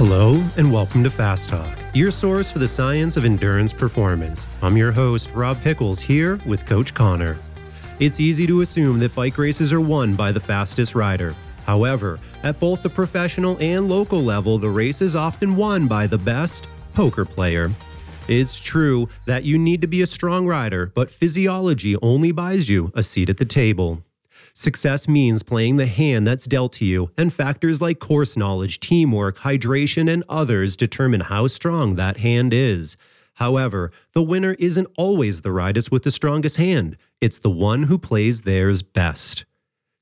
Hello, and welcome to Fast Talk, your source for the science of endurance performance. I'm your host, Rob Pickels, here with Coach Connor. It's easy to assume that bike races are won by the fastest rider. However, at both the professional and local level, the race is often won by the best poker player. It's true that you need to be a strong rider, but physiology only buys you a seat at the table. Success means playing the hand that's dealt to you, and factors like course knowledge, teamwork, hydration, and others determine how strong that hand is. However, the winner isn't always the riders with the strongest hand, it's the one who plays theirs best.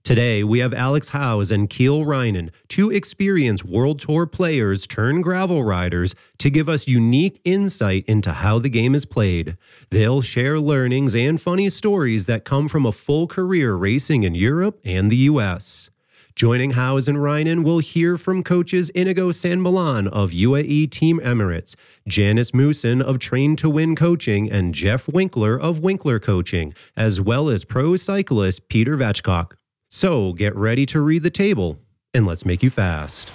Today, we have Alex Howes and Kiel Reijnen, two experienced World Tour players turned gravel riders, to give us unique insight into how the game is played. They'll share learnings and funny stories that come from a full career racing in Europe and the US. Joining Howes and Reijnen, we'll hear from coaches Iñigo San Millán of UAE Team Emirates, Janis Musins of Train to Win Coaching, and Jeff Winkler of Winkler Coaching, as well as pro cyclist Peter Vakoc. So get ready to read the table and let's make you fast.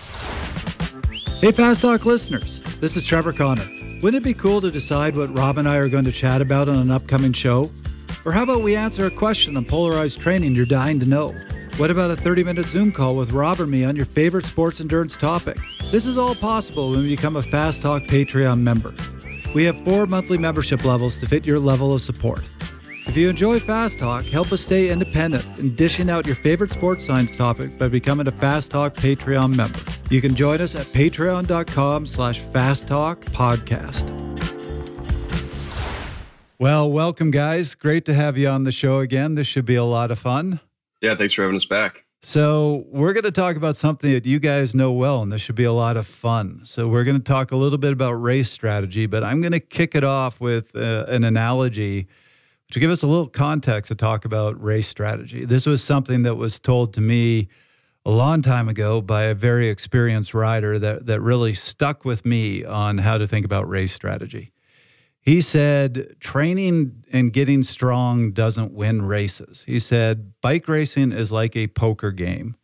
Hey, Fast Talk listeners, this is Trevor Connor. Wouldn't it be cool to decide what Rob and I are going to chat about on an upcoming show? Or how about we answer a question on polarized training you're dying to know? What about a 30 minute Zoom call with Rob or me on your favorite sports endurance topic? This is all possible when you become a Fast Talk Patreon member. We have four monthly membership levels to fit your level of support. If you enjoy Fast Talk, help us stay independent in dishing out your favorite sports science topic by becoming a Fast Talk Patreon member. You can join us at patreon.com slash Fast Talk Podcast. Well, welcome, guys. Great to have you on the show again. This should be a lot of fun. Yeah, thanks for having us back. So, we're going to talk about something that you guys know well, and this should be a lot of fun. So, we're going to talk a little bit about race strategy, but I'm going to kick it off with uh, an analogy to give us a little context to talk about race strategy. This was something that was told to me a long time ago by a very experienced rider that, that really stuck with me on how to think about race strategy. He said, training and getting strong doesn't win races. He said, bike racing is like a poker game,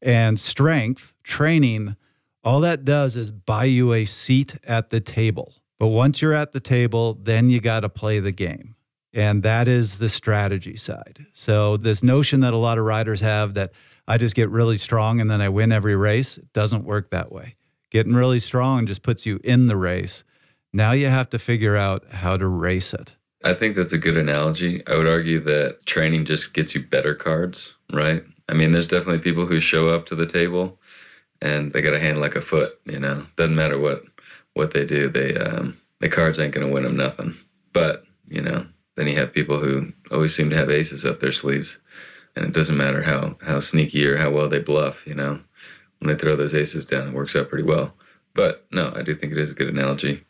and strength training, all that does is buy you a seat at the table. But once you're at the table, then you got to play the game. And that is the strategy side. So, this notion that a lot of riders have that I just get really strong and then I win every race doesn't work that way. Getting really strong just puts you in the race. Now you have to figure out how to race it. I think that's a good analogy. I would argue that training just gets you better cards, right? I mean, there's definitely people who show up to the table and they got a hand like a foot, you know. Doesn't matter what what they do, they um the cards ain't going to win them nothing. But, you know, then you have people who always seem to have aces up their sleeves, and it doesn't matter how how sneaky or how well they bluff. You know, when they throw those aces down, it works out pretty well. But no, I do think it is a good analogy.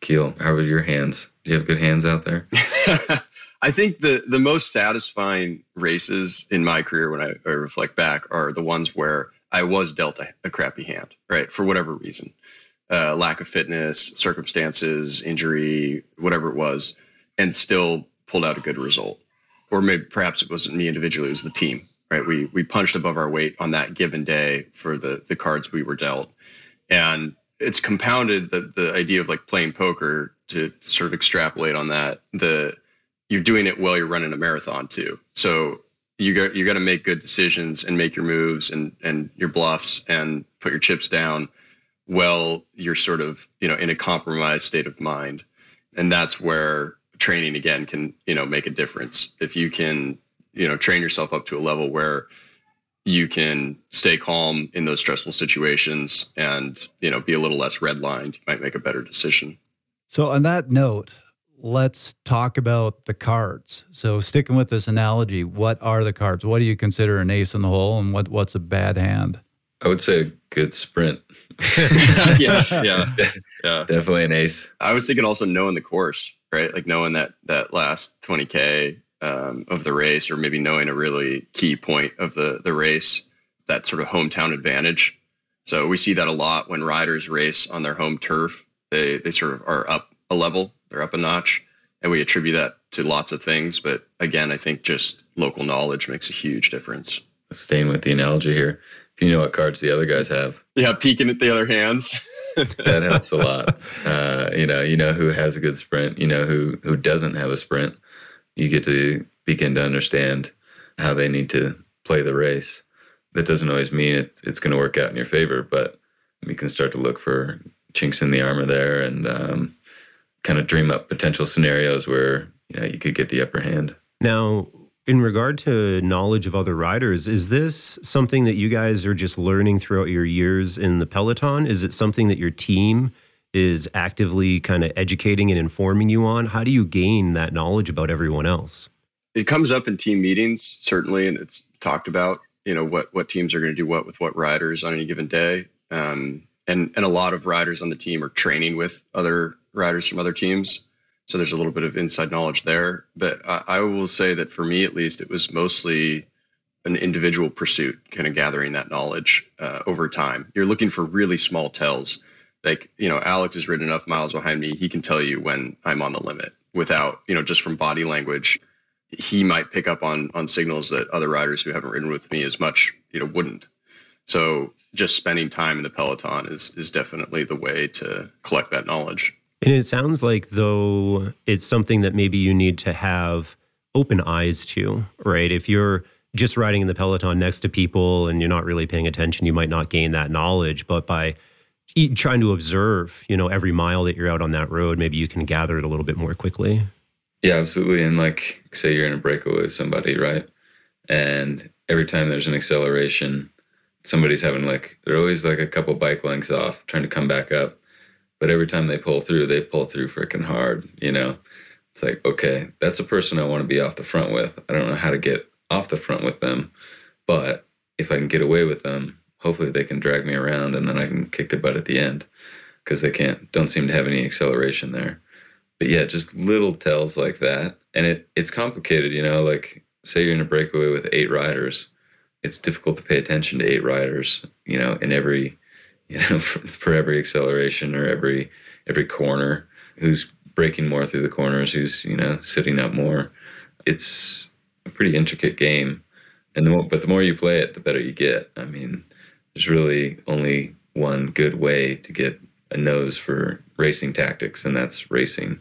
Kiel, how are your hands? Do you have good hands out there? I think the the most satisfying races in my career, when I, I reflect back, are the ones where I was dealt a, a crappy hand, right, for whatever reason, uh, lack of fitness, circumstances, injury, whatever it was and still pulled out a good result. Or maybe perhaps it wasn't me individually, it was the team, right? We we punched above our weight on that given day for the the cards we were dealt. And it's compounded the the idea of like playing poker to sort of extrapolate on that. The you're doing it while you're running a marathon too. So you got you got to make good decisions and make your moves and and your bluffs and put your chips down while you're sort of you know in a compromised state of mind and that's where training again can you know make a difference. If you can you know train yourself up to a level where you can stay calm in those stressful situations and you know be a little less redlined you might make a better decision. So on that note let's talk about the cards. So sticking with this analogy what are the cards? What do you consider an ace in the hole and what what's a bad hand I would say a good sprint. yeah, yeah, yeah. Definitely an ace. I was thinking also knowing the course, right? Like knowing that that last 20k um, of the race, or maybe knowing a really key point of the the race, that sort of hometown advantage. So we see that a lot when riders race on their home turf. They they sort of are up a level, they're up a notch, and we attribute that to lots of things. But again, I think just local knowledge makes a huge difference. Staying with the analogy here, if you know what cards the other guys have. Yeah, peeking at the other hands. that helps a lot. Uh, you know, you know who has a good sprint. You know who who doesn't have a sprint. You get to begin to understand how they need to play the race. That doesn't always mean it's it's going to work out in your favor, but you can start to look for chinks in the armor there and um, kind of dream up potential scenarios where you know you could get the upper hand. Now, in regard to knowledge of other riders, is this something that you guys are just learning throughout your years in the peloton? Is it something that your team is actively kind of educating and informing you on? How do you gain that knowledge about everyone else? It comes up in team meetings, certainly, and it's talked about, you know, what, what teams are going to do what with what riders on any given day. Um, and, and a lot of riders on the team are training with other riders from other teams. So there's a little bit of inside knowledge there. But I, I will say that for me, at least, it was mostly an individual pursuit, kind of gathering that knowledge uh, over time. You're looking for really small tells. Like, you know, Alex has ridden enough miles behind me. He can tell you when I'm on the limit without, you know, just from body language. He might pick up on on signals that other riders who haven't ridden with me as much, you know, wouldn't. So just spending time in the peloton is is definitely the way to collect that knowledge. And it sounds like, though, it's something that maybe you need to have open eyes to, right? If you're just riding in the peloton next to people and you're not really paying attention, you might not gain that knowledge. But by trying to observe, you know, every mile that you're out on that road, maybe you can gather it a little bit more quickly. Yeah, absolutely. And like, say you're in a breakaway with somebody, right? And every time there's an acceleration, somebody's having like, they're always like a couple bike lengths off, trying to come back up but every time they pull through, they pull through freaking hard. You know, it's like, okay, that's a person I want to be off the front with. I don't know how to get off the front with them, but if I can get away with them, hopefully they can drag me around and then I can kick the butt at the end because they can't, don't seem to have any acceleration there. But yeah, just little tells like that. And it, it's complicated, you know, like say you're in a breakaway with eight riders. It's difficult to pay attention to eight riders, you know, in every you know, for, for every acceleration or every every corner, who's breaking more through the corners, who's you know sitting up more. It's a pretty intricate game, and the more, but the more you play it, the better you get. I mean, there's really only one good way to get a nose for racing tactics, and that's racing.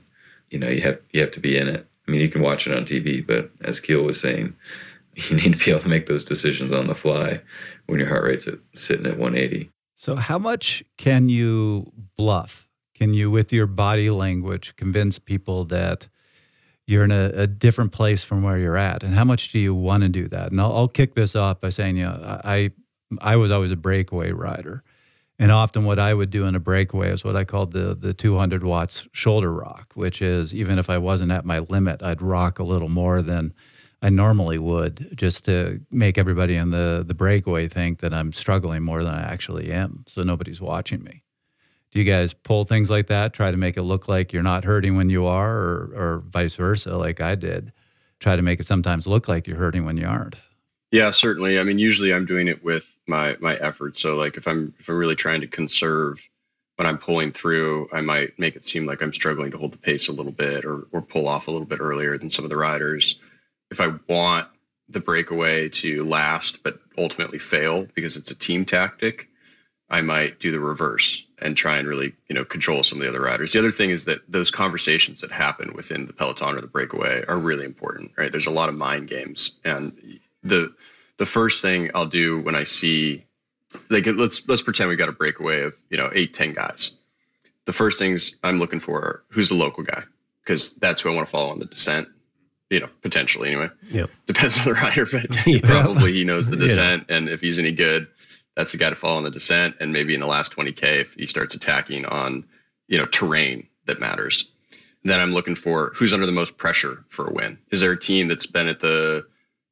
You know, you have you have to be in it. I mean, you can watch it on TV, but as Kiel was saying, you need to be able to make those decisions on the fly when your heart rate's at, sitting at 180. So, how much can you bluff? Can you, with your body language, convince people that you're in a, a different place from where you're at? And how much do you want to do that? And I'll, I'll kick this off by saying, you know, I, I was always a breakaway rider. And often, what I would do in a breakaway is what I called the the 200 watts shoulder rock, which is even if I wasn't at my limit, I'd rock a little more than I normally would, just to make everybody in the the breakaway think that I'm struggling more than I actually am, so nobody's watching me. Do you guys pull things like that, try to make it look like you're not hurting when you are, or or vice versa, like I did? Try to make it sometimes look like you're hurting when you aren't. Yeah, certainly. I mean, usually I'm doing it with my my efforts. So like if I'm if I'm really trying to conserve when I'm pulling through, I might make it seem like I'm struggling to hold the pace a little bit or or pull off a little bit earlier than some of the riders if I want the breakaway to last but ultimately fail because it's a team tactic, I might do the reverse and try and really, you know, control some of the other riders. The other thing is that those conversations that happen within the peloton or the breakaway are really important, right? There's a lot of mind games, and the the first thing I'll do when I see, like, let's let's pretend we got a breakaway of you know eight ten guys. The first things I'm looking for are who's the local guy because that's who I want to follow on the descent you know, potentially anyway. Yeah. Depends on the rider, but yeah. probably he knows the descent. Yeah. And if he's any good, that's the guy to follow in the descent. And maybe in the last 20K, if he starts attacking on, you know, terrain that matters. Then I'm looking for who's under the most pressure for a win. Is there a team that's been at the,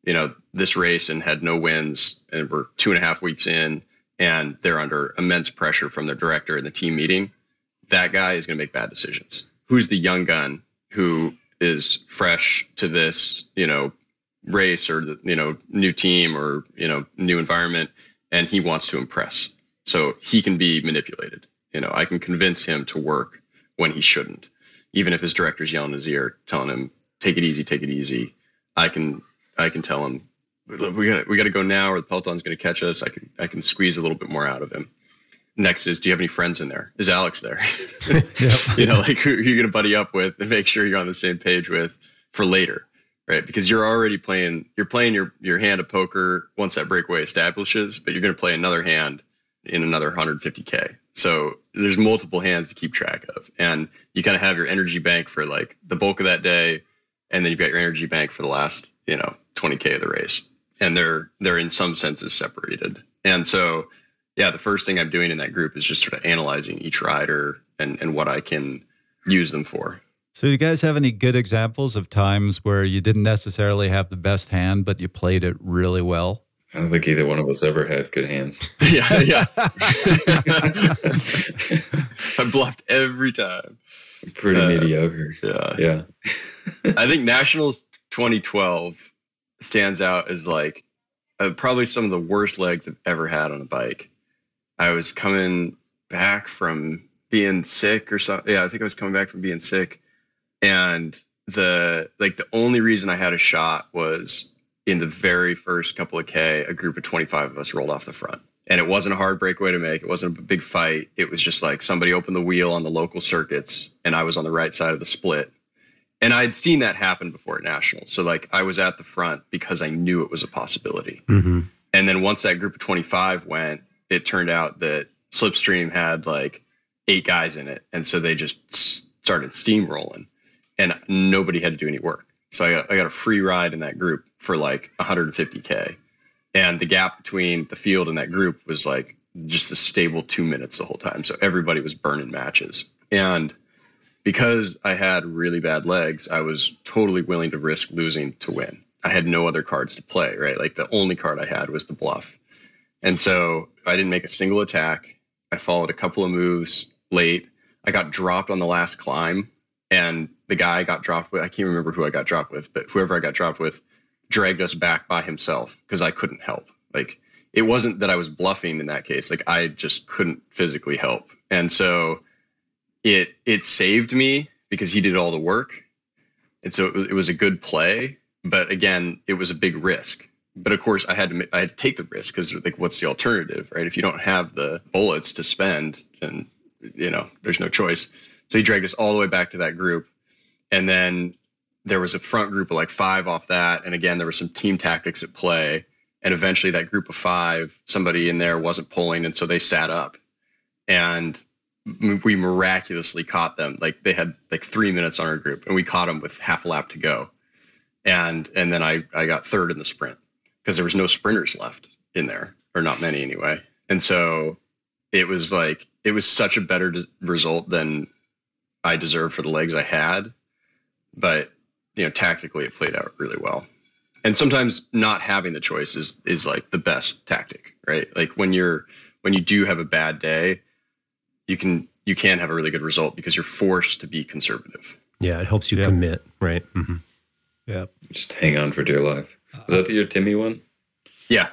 you know, this race and had no wins and we're two and a half weeks in and they're under immense pressure from their director in the team meeting? That guy is going to make bad decisions. Who's the young gun who is fresh to this, you know, race or the, you know, new team or, you know, new environment and he wants to impress. So he can be manipulated. You know, I can convince him to work when he shouldn't. Even if his director's yelling in his ear, telling him, take it easy, take it easy. I can I can tell him we got we got to go now or the peloton's going to catch us. I can I can squeeze a little bit more out of him. Next is, do you have any friends in there? Is Alex there? you know, like who, you're going to buddy up with and make sure you're on the same page with for later, right? Because you're already playing, you're playing your, your hand of poker once that breakaway establishes, but you're going to play another hand in another 150K. So there's multiple hands to keep track of. And you kind of have your energy bank for like the bulk of that day. And then you've got your energy bank for the last, you know, 20K of the race. And they're, they're in some senses separated. And so, yeah, the first thing I'm doing in that group is just sort of analyzing each rider and, and what I can use them for. So, do you guys have any good examples of times where you didn't necessarily have the best hand, but you played it really well? I don't think either one of us ever had good hands. yeah, yeah. I bluffed every time. Pretty uh, mediocre. Yeah. Yeah. I think Nationals 2012 stands out as like uh, probably some of the worst legs I've ever had on a bike. I was coming back from being sick or something. Yeah, I think I was coming back from being sick. And the like the only reason I had a shot was in the very first couple of K, a group of 25 of us rolled off the front. And it wasn't a hard breakaway to make. It wasn't a big fight. It was just like somebody opened the wheel on the local circuits, and I was on the right side of the split. And I'd seen that happen before at Nationals. So, like, I was at the front because I knew it was a possibility. Mm-hmm. And then once that group of 25 went, it turned out that Slipstream had like eight guys in it. And so they just started steamrolling, and nobody had to do any work. So I got, I got a free ride in that group for like 150K. And the gap between the field and that group was like just a stable two minutes the whole time. So everybody was burning matches. And because I had really bad legs, I was totally willing to risk losing to win. I had no other cards to play, right? Like the only card I had was the bluff. And so I didn't make a single attack. I followed a couple of moves late. I got dropped on the last climb and the guy I got dropped with, I can't remember who I got dropped with, but whoever I got dropped with dragged us back by himself because I couldn't help. Like it wasn't that I was bluffing in that case. Like I just couldn't physically help. And so it it saved me because he did all the work. And so it was, it was a good play, but again, it was a big risk. But of course, I had to I had to take the risk because like, what's the alternative, right? If you don't have the bullets to spend, then you know there's no choice. So he dragged us all the way back to that group. And then there was a front group of like five off that. And again, there were some team tactics at play. And eventually that group of five, somebody in there wasn't pulling. And so they sat up. And we miraculously caught them. Like they had like three minutes on our group and we caught them with half a lap to go. And and then I, I got third in the sprint because there was no sprinters left in there, or not many anyway. And so it was like it was such a better result than I deserved for the legs I had, but you know, tactically it played out really well. And sometimes not having the choice is is like the best tactic, right? Like when you're when you do have a bad day, you can you can have a really good result because you're forced to be conservative. Yeah, it helps you yep. commit, right? Mm-hmm. Yeah, just hang on for dear life. Was that the your Timmy one? Yeah,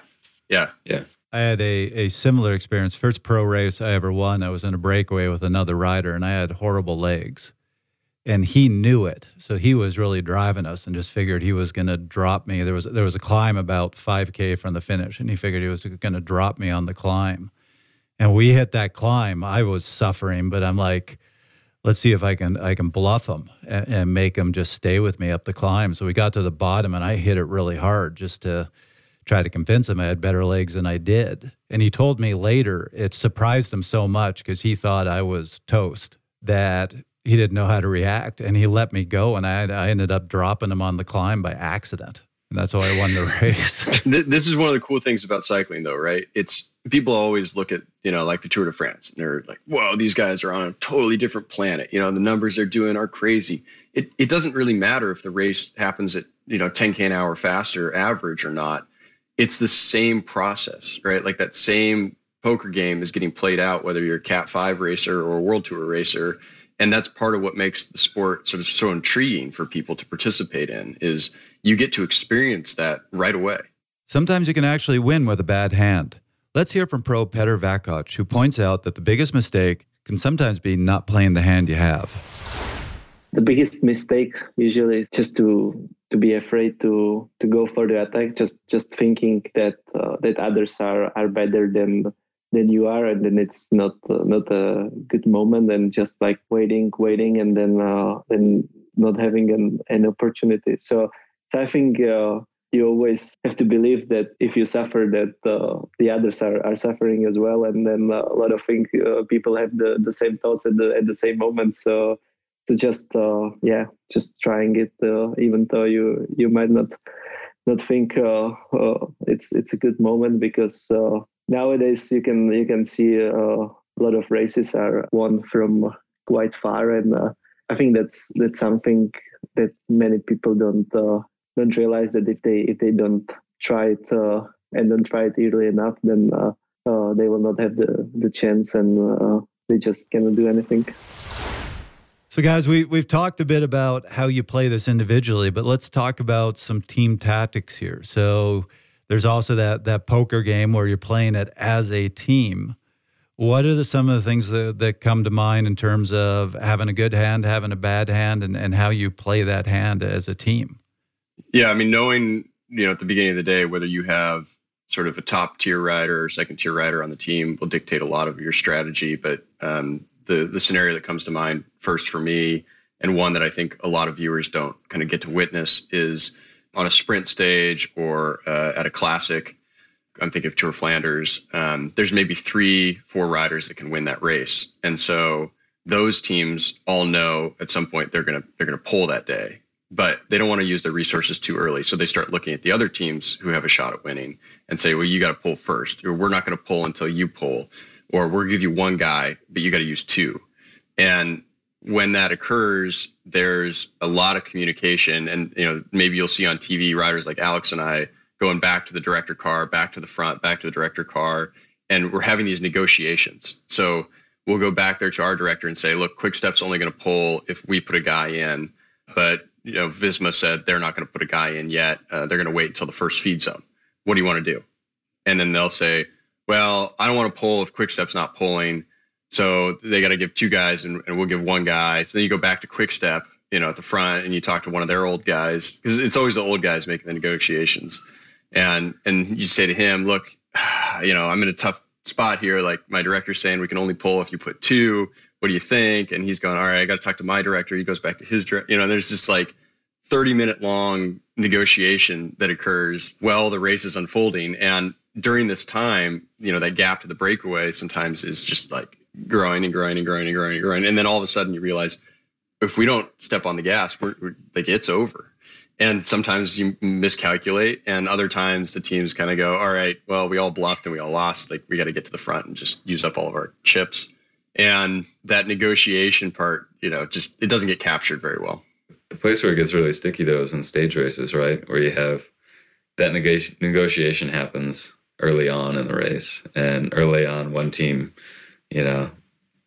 yeah, yeah. I had a, a similar experience. First pro race I ever won, I was in a breakaway with another rider and I had horrible legs. And he knew it. So he was really driving us and just figured he was going to drop me. There was there was a climb about 5k from the finish and he figured he was going to drop me on the climb. And we hit that climb. I was suffering, but I'm like let's see if I can I can bluff him and, and make him just stay with me up the climb. So we got to the bottom and I hit it really hard just to try to convince him I had better legs than I did. And he told me later it surprised him so much because he thought I was toast that he didn't know how to react. And he let me go. And I, I ended up dropping him on the climb by accident. And that's why I won the race. this is one of the cool things about cycling, though, right? It's people always look at, you know, like the Tour de France, and they're like, whoa, these guys are on a totally different planet. You know, the numbers they're doing are crazy. It, it doesn't really matter if the race happens at, you know, 10K an hour faster average or not it's the same process, right? Like that same poker game is getting played out, whether you're a Cat 5 racer or a World Tour racer. And that's part of what makes the sport sort of so intriguing for people to participate in is you get to experience that right away. Sometimes you can actually win with a bad hand. Let's hear from pro Petr Vakoc, who points out that the biggest mistake can sometimes be not playing the hand you have. The biggest mistake usually is just to to be afraid to to go for the attack just just thinking that uh, that others are are better than than you are, and then it's not uh, not a good moment, and just like waiting, waiting, and then uh, then not having an, an opportunity. So, so I think uh, you always have to believe that if you suffer, that uh, the others are, are suffering as well, and then uh, a lot of things uh, people have the, the same thoughts at the at the same moment. So, so just yeah, just trying it, even though you you might not not think it's it's a good moment because nowadays you can you can see a lot of races are won from quite far and I think that's that's something that many people don't uh, don't realize that if they if they don't try it uh, and don't try it early enough, then uh, uh they will not have the the chance and uh, they just cannot do anything. So, guys, we we've talked a bit about how you play this individually, but let's talk about some team tactics here. So, there's also that that poker game where you're playing it as a team. What are the, some of the things that, that come to mind in terms of having a good hand, having a bad hand, and, and how you play that hand as a team? Yeah, I mean, knowing, you know, at the beginning of the day, whether you have sort of a top tier rider or second tier rider on the team will dictate a lot of your strategy. But um, the, the scenario that comes to mind first for me, and one that I think a lot of viewers don't kind of get to witness, is on a sprint stage or uh, at a classic I'm thinking of Tour Flanders, um, there's maybe three, four riders that can win that race, and so those teams all know at some point they're gonna they're gonna pull that day, but they don't want to use their resources too early, so they start looking at the other teams who have a shot at winning and say, well, you got to pull first, or we're not going to pull until you pull, or we'll give you one guy, but you got to use two, and when that occurs, there's a lot of communication, and you know maybe you'll see on TV riders like Alex and I going back to the director car, back to the front, back to the director car, and we're having these negotiations. So we'll go back there to our director and say, look, Quick Step's only going to pull if we put a guy in, but you know, Visma said they're not going to put a guy in yet. Uh, they're going to wait until the first feed zone. What do you want to do? And then they'll say, well, I don't want to pull if Quick Step's not pulling. So they got to give two guys and, and, we'll give one guy. So then you go back to Quick Step, you know, at the front and you talk to one of their old guys because it's always the old guys making the negotiations and and you say to him, look, you know, I'm in a tough spot here. Like my director's saying we can only pull if you put two. What do you think? And he's going, all right, I got to talk to my director. He goes back to his director. You know, there's this like 30 minute long negotiation that occurs while the race is unfolding. And during this time, you know, that gap to the breakaway sometimes is just like growing and growing and growing and growing and growing. And then all of a sudden you realize if we don't step on the gas, we're, we're like it's over. And sometimes you miscalculate and other times the teams kind of go all right well we all bluffed and we all lost. Like we got to get to the front and just use up all of our chips. And that negotiation part you know just it doesn't get captured very well. The place where it gets really sticky though is in stage races right? Where you have that neg- negotiation happens early on in the race. And early on one team you know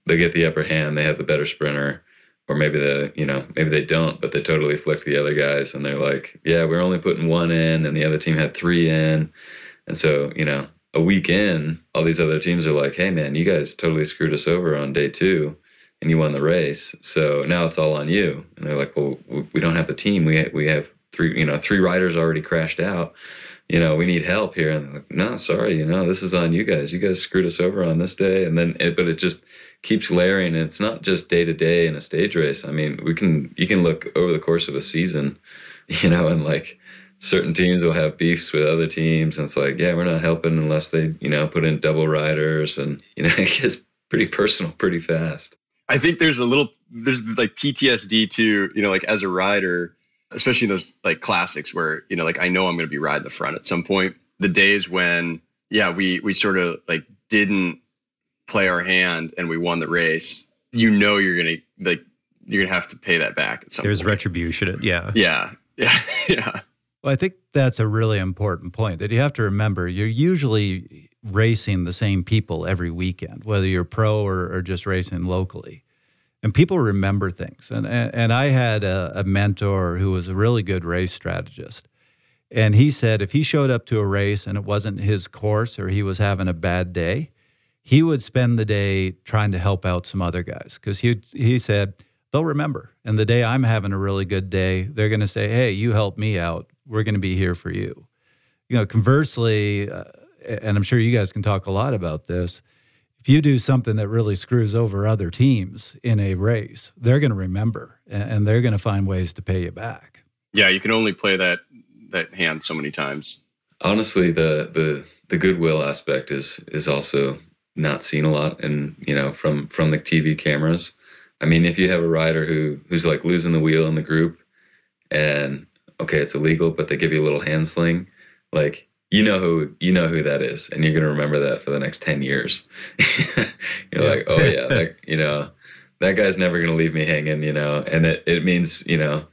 they get the upper hand they have the better sprinter or maybe the you know maybe they don't but they totally flick the other guys and they're like yeah we're only putting one in and the other team had three in. And so you know a week in all these other teams are like hey man you guys totally screwed us over on day two and you won the race. So now it's all on you. And they're like well we don't have the team. We we have three you know three riders already crashed out you know, we need help here. And they're like, no, sorry, you know, this is on you guys. You guys screwed us over on this day. And then, it, but it just keeps layering. And it's not just day to day in a stage race. I mean, we can, you can look over the course of a season, you know, and like certain teams will have beefs with other teams. And it's like, yeah, we're not helping unless they, you know, put in double riders. And, you know, it gets pretty personal pretty fast. I think there's a little, there's like PTSD too, you know, like as a rider, especially in those like classics where you know like I know I'm going to be riding the front at some point. The days when yeah we we sort of like didn't play our hand and we won the race. You know you're gonna like you're gonna have to pay that back at some. There's point. retribution. Yeah. Yeah. Yeah. Yeah. Well, I think that's a really important point that you have to remember. You're usually racing the same people every weekend, whether you're pro or, or just racing locally and people remember things. And and, and I had a, a, mentor who was a really good race strategist, and he said if he showed up to a race and it wasn't his course or he was having a bad day, he would spend the day trying to help out some other guys because he he said they'll remember. And the day I'm having a really good day, they're going to say, "Hey, you helped me out. We're going to be here for you." You know, conversely. Uh, and I'm sure you guys can talk a lot about this. If you do something that really screws over other teams in a race, they're going to remember and they're going to find ways to pay you back. Yeah, you can only play that that hand so many times. Honestly, the the the goodwill aspect is is also not seen a lot and you know from from the TV cameras. I mean, if you have a rider who who's like losing the wheel in the group and okay, it's illegal, but they give you a little hand sling, like you know who you know who that is, and you're gonna remember that for the next ten years. you're yeah. like, oh yeah, that, you know, that guy's never gonna leave me hanging, you know, and it it means you know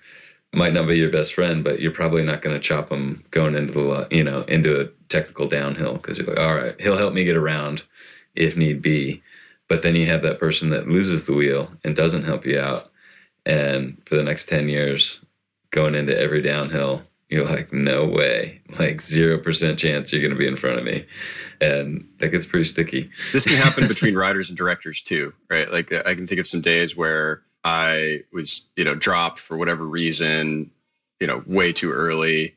might not be your best friend, but you're probably not going to chop him going into the you know into a technical downhill because you're like, all right, he'll help me get around if need be. But then you have that person that loses the wheel and doesn't help you out, and for the next ten years, going into every downhill, you're like, no way, like 0% chance you're going to be in front of me. And that gets pretty sticky. This can happen between writers and directors too, right? Like I can think of some days where I was, you know, dropped for whatever reason, you know, way too early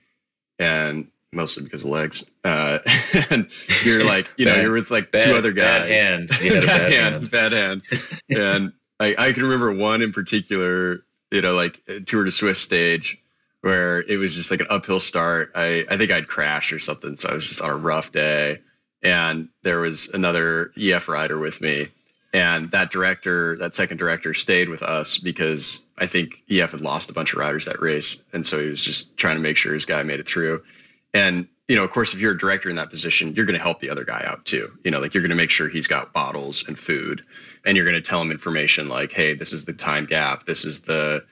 and mostly because of legs. Uh, and you're like, you know, you're with like bad, two other guys. Bad hand. bad, bad hand. Bad hand. and I, I can remember one in particular you know, like Tour de Suisse stage where it was just like an uphill start. I, I think I'd crashed or something. So I was just on a rough day. And there was another EF rider with me. And that director, that second director, stayed with us because I think EF had lost a bunch of riders that race. And so he was just trying to make sure his guy made it through. And, you know, of course, if you're a director in that position, you're going to help the other guy out too. You know, like you're going to make sure he's got bottles and food and you're going to tell him information like, hey, this is the time gap. This is the,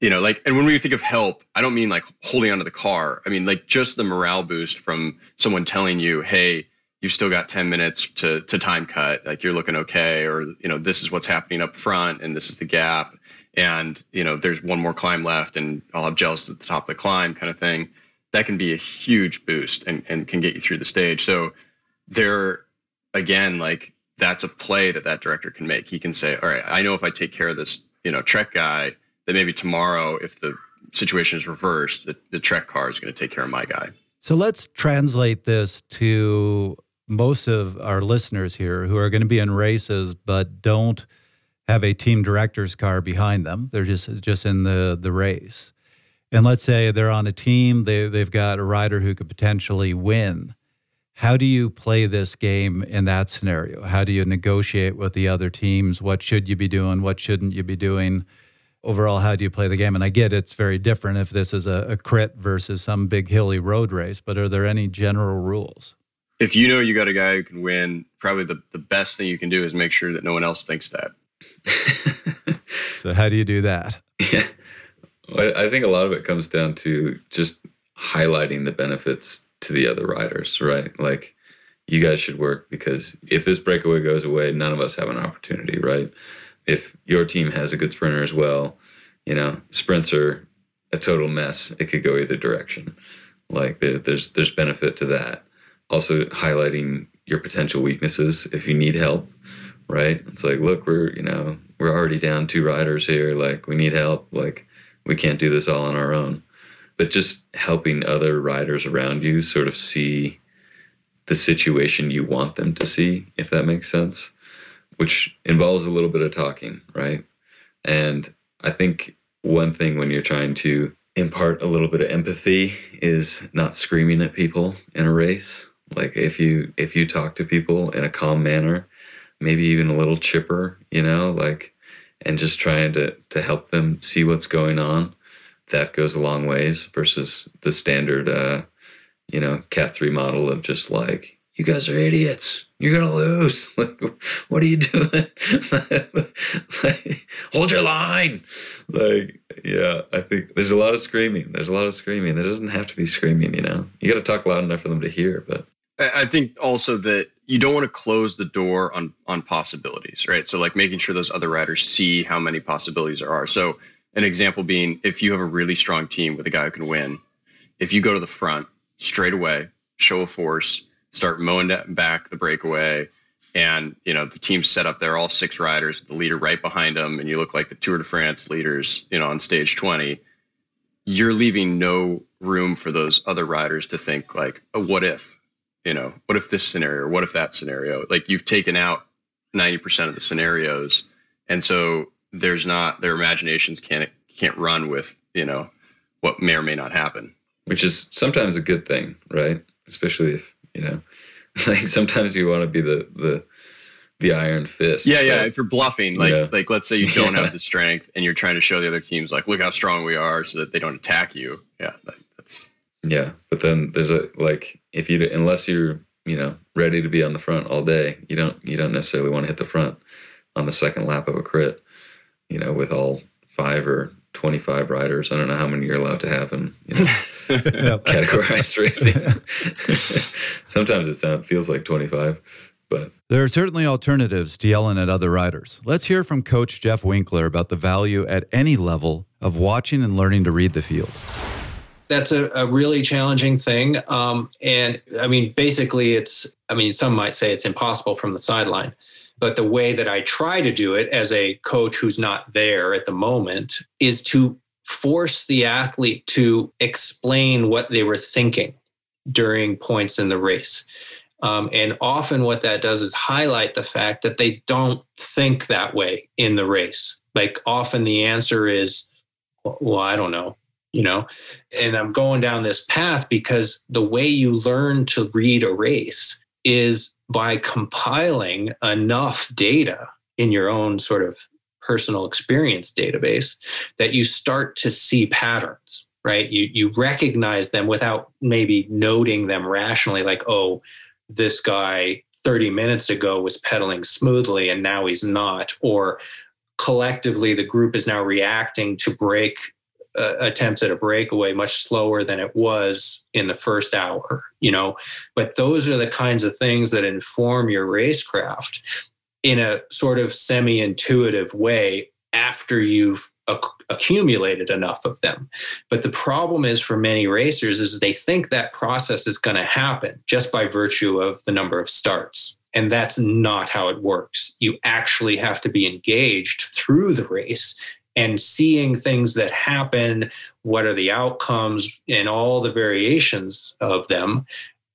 you know, like, and when we think of help, I don't mean like holding onto the car. I mean, like just the morale boost from someone telling you, hey, you've still got 10 minutes to, to time cut. Like you're looking okay. Or, you know, this is what's happening up front and this is the gap. And, you know, there's one more climb left and I'll have gels at the top of the climb kind of thing. That can be a huge boost and, and can get you through the stage. So there, again, like that's a play that that director can make. He can say, all right, I know if I take care of this, you know, Trek guy, that maybe tomorrow, if the situation is reversed, the, the Trek car is going to take care of my guy. So let's translate this to most of our listeners here who are going to be in races but don't have a team director's car behind them. They're just just in the the race. And let's say they're on a team, they they've got a rider who could potentially win. How do you play this game in that scenario? How do you negotiate with the other teams? What should you be doing? What shouldn't you be doing? Overall, how do you play the game? And I get it's very different if this is a, a crit versus some big hilly road race, but are there any general rules? If you know you got a guy who can win, probably the, the best thing you can do is make sure that no one else thinks that. so, how do you do that? Yeah. Well, I think a lot of it comes down to just highlighting the benefits to the other riders, right? Like you guys should work because if this breakaway goes away, none of us have an opportunity, right? If your team has a good sprinter as well, you know, sprints are a total mess. It could go either direction. Like there, there's there's benefit to that. Also highlighting your potential weaknesses if you need help, right? It's like, look, we're you know we're already down two riders here. Like we need help. Like we can't do this all on our own but just helping other riders around you sort of see the situation you want them to see, if that makes sense, which involves a little bit of talking, right? And I think one thing when you're trying to impart a little bit of empathy is not screaming at people in a race. Like if you if you talk to people in a calm manner, maybe even a little chipper, you know, like and just trying to to help them see what's going on that goes a long ways versus the standard, uh, you know, Cat 3 model of just like, you guys are idiots. You're going to lose. Like, what are you doing? like, hold your line. Like, yeah, I think there's a lot of screaming. There's a lot of screaming. There doesn't have to be screaming, you know? You got to talk loud enough for them to hear, but. I think also that you don't want to close the door on on possibilities, right? So like making sure those other riders see how many possibilities there are. So an example being if you have a really strong team with a guy who can win, if you go to the front straight away, show a force, start mowing back the breakaway, and you know the team's set up there, all six riders, the leader right behind them, and you look like the Tour de France leaders, you know, on stage twenty. You're leaving no room for those other riders to think like, oh, what if? you know, what if this scenario, what if that scenario? Like you've taken out 90% of the scenarios. And so there's not, their imaginations can't, can't run with, you know, what may or may not happen. Which is sometimes a good thing, right? Especially if, you know, like sometimes you want to be the, the, the iron fist. Yeah, yeah. If you're bluffing, like yeah. like let's say you don't yeah. have the strength and you're trying to show the other teams like, look how strong we are, so that they don't attack you. Yeah, that, that's. Yeah, but then there's a like if you unless you're you know ready to be on the front all day, you don't you don't necessarily want to hit the front on the second lap of a crit. You know, with all five or 25 riders. I don't know how many you're allowed to have in you know, categorized racing. Sometimes it sounds feels like 25. But there are certainly alternatives to yelling at other riders. Let's hear from Coach Jeff Winkler about the value at any level of watching and learning to read the field. That's a, a really challenging thing. Um, and I mean, basically, it's, I mean, some might say it's impossible from the sideline. But the way that I try to do it as a coach who's not there at the moment is to force the athlete to explain what they were thinking during points in the race. Um, and often what that does is highlight the fact that they don't think that way in the race. Like often the answer is, well, I don't know, you know, and I'm going down this path because the way you learn to read a race is by compiling enough data in your own sort of personal experience database that you start to see patterns right? You you recognize them without maybe noting them rationally like oh this guy 30 minutes ago was pedaling smoothly and now he's not or collectively the group is now reacting to break uh, attempts at a breakaway much slower than it was in the first hour you know but those are the kinds of things that inform your racecraft in a sort of semi-intuitive way after you've ac- accumulated enough of them. But the problem is for many racers is they think that process is going to happen just by virtue of the number of starts. And that's not how it works. You actually have to be engaged through the race and seeing things that happen, what are the outcomes, and all the variations of them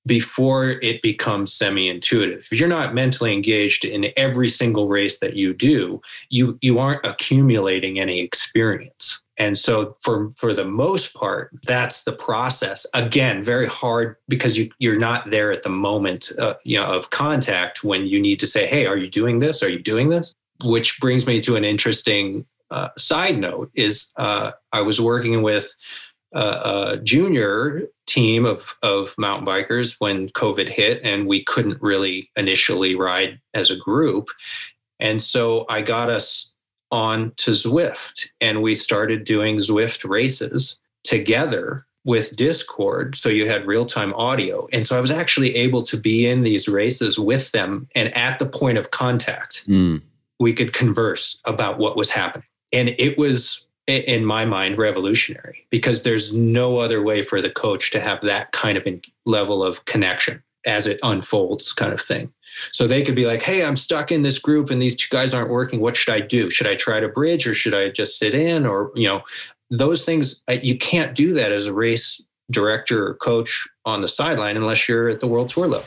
before it becomes semi-intuitive. If you're not mentally engaged in every single race that you do, you you aren't accumulating any experience. And so for for the most part, that's the process. Again, very hard because you you're not there at the moment uh, you know of contact when you need to say, "Hey, are you doing this? Are you doing this?" Which brings me to an interesting uh, side note is uh, I was working with a junior team of of mountain bikers when COVID hit, and we couldn't really initially ride as a group, and so I got us on to Zwift, and we started doing Zwift races together with Discord. So you had real time audio. And so I was actually able to be in these races with them. And at the point of contact, mm. we could converse about what was happening. And it was in my mind revolutionary because there's no other way for the coach to have that kind of level of connection as it unfolds kind of thing. So they could be like hey i'm stuck in this group and these two guys aren't working. What should i do? Should i try to bridge or should i just sit in? Or you know those things you can't do that as a race director or coach on the sideline unless you're at the world tour level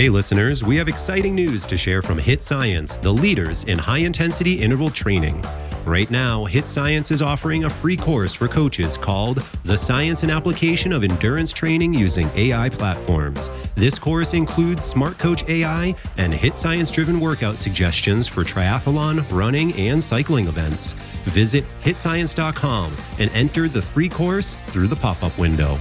Hey, listeners, we have exciting news to share from HIIT Science, the leaders in high intensity interval training. Right now, HIIT Science is offering a free course for coaches called The Science and Application of Endurance Training Using AI Platforms. This course includes Smart Coach AI and HIT Science driven workout suggestions for triathlon, running, and cycling events. Visit hitscience.com and enter the free course through the pop up window.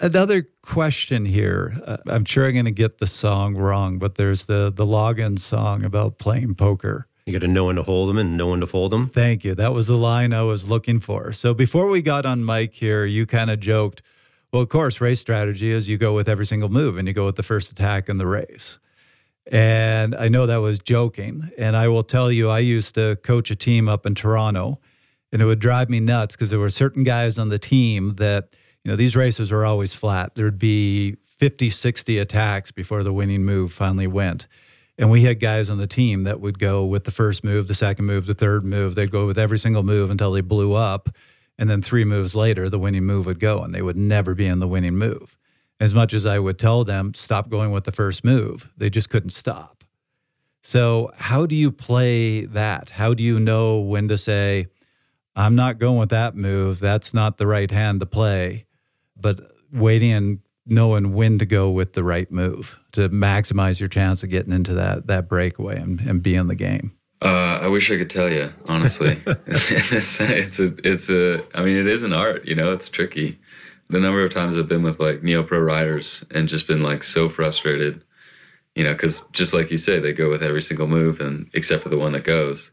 Another question here. Uh, I'm sure I'm going to get the song wrong, but there's the the login song about playing poker. You got to know when to hold them and know when to fold them. Thank you. That was the line I was looking for. So before we got on mic here, you kind of joked, well, of course, race strategy is you go with every single move and you go with the first attack in the race. And I know that was joking. And I will tell you, I used to coach a team up in Toronto, and it would drive me nuts because there were certain guys on the team that – you know, these races were always flat. There'd be 50, 60 attacks before the winning move finally went. And we had guys on the team that would go with the first move, the second move, the third move. They'd go with every single move until they blew up. And then three moves later, the winning move would go and they would never be in the winning move. As much as I would tell them, stop going with the first move, they just couldn't stop. So, how do you play that? How do you know when to say, I'm not going with that move. That's not the right hand to play. But waiting and knowing when to go with the right move to maximize your chance of getting into that that breakaway and, and be in the game. Uh, I wish I could tell you honestly. it's, it's a it's a I mean it is an art. You know, it's tricky. The number of times I've been with like neo pro riders and just been like so frustrated. You know, because just like you say, they go with every single move and except for the one that goes,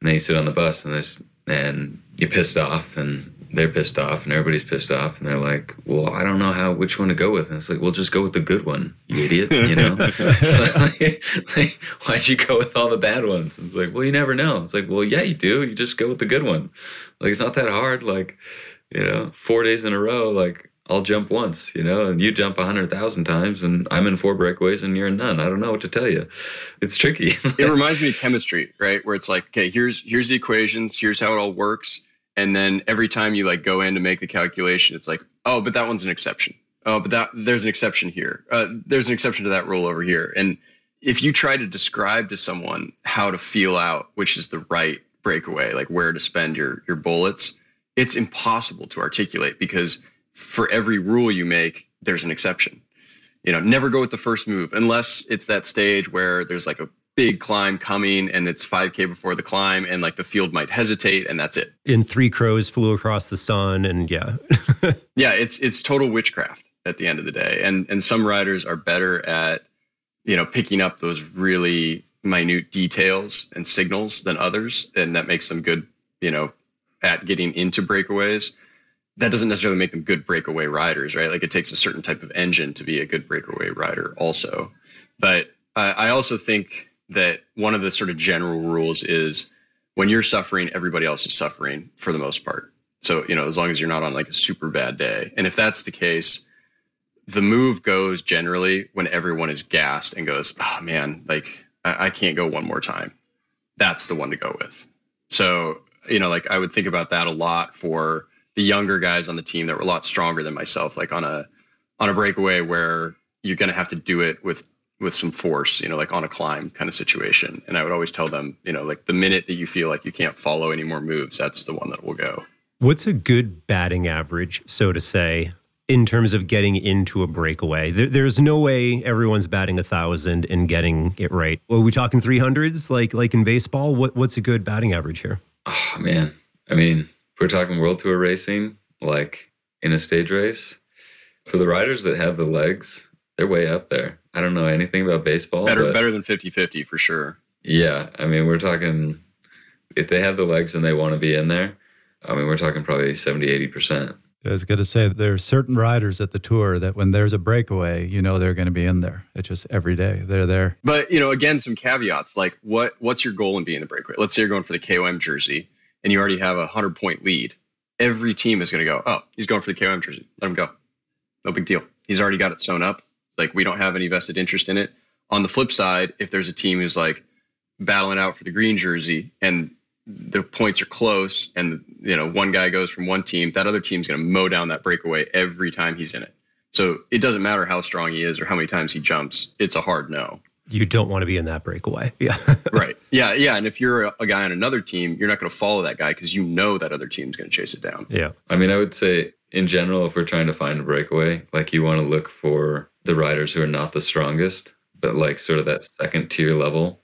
and then you sit on the bus and there's and you're pissed off and they're pissed off and everybody's pissed off and they're like, well, I don't know how which one to go with. And it's like, well, just go with the good one, you idiot. You know, like, like, why'd you go with all the bad ones? And it's like, well, you never know. It's like, well, yeah, you do. You just go with the good one. Like it's not that hard. Like, you know, four days in a row, like I'll jump once, you know, and you jump a hundred thousand times, and I'm in four breakaways and you're in none. I don't know what to tell you. It's tricky. it reminds me of chemistry, right? Where it's like, okay, here's here's the equations, here's how it all works, and then every time you like go in to make the calculation, it's like, oh, but that one's an exception. Oh, but that there's an exception here. Uh, there's an exception to that rule over here. And if you try to describe to someone how to feel out which is the right breakaway, like where to spend your your bullets, it's impossible to articulate because for every rule you make, there's an exception. You know, never go with the first move unless it's that stage where there's like a big climb coming and it's 5k before the climb and like the field might hesitate and that's it. And three crows flew across the sun and yeah. yeah, it's it's total witchcraft at the end of the day. And and some riders are better at you know picking up those really minute details and signals than others and that makes them good, you know, at getting into breakaways that doesn't necessarily make them good breakaway riders, right? Like it takes a certain type of engine to be a good breakaway rider, also. But I, I also think that one of the sort of general rules is when you're suffering, everybody else is suffering for the most part. So, you know, as long as you're not on like a super bad day. And if that's the case, the move goes generally when everyone is gassed and goes, oh man, like I, I can't go one more time. That's the one to go with. So, you know, like I would think about that a lot for the younger guys on the team that were a lot stronger than myself, like on a on a breakaway where you're going to have to do it with with some force, you know, like on a climb kind of situation. And I would always tell them, you know, like the minute that you feel like you can't follow any more moves, that's the one that will go. What's a good batting average, so to say, in terms of getting into a breakaway? There, there's no way everyone's batting a thousand and getting it right. Are we talking 300s like like in baseball? What what's a good batting average here? Oh man, I mean, we're talking world tour racing, like in a stage race, for the riders that have the legs, they're way up there. I don't know anything about baseball. Better better than 50-50 for sure. Yeah. I mean, we're talking if they have the legs and they want to be in there, I mean, we're talking probably 70, 80%. I was going to say there are certain riders at the tour that when there's a breakaway, you know they're going to be in there. It's just every day they're there. But you know, again, some caveats like what what's your goal in being the breakaway? Let's say you're going for the KOM jersey and you already have a hundred point lead, every team is going to go, oh, he's going for the KOM jersey. Let him go. No big deal. He's already got it sewn up. Like we don't have any vested interest in it. On the flip side, if there's a team who's like battling out for the green jersey and the points are close and you know one guy goes from one team, that other team's going to mow down that breakaway every time he's in it. So it doesn't matter how strong he is or how many times he jumps. It's a hard no you don't want to be in that breakaway. Yeah. right. Yeah. Yeah. And if you're a, a guy on another team, you're not going to follow that guy because you know that other team's going to chase it down. Yeah. I mean, I would say in general, if we're trying to find a breakaway, like you want to look for the riders who are not the strongest, but like sort of that second tier level.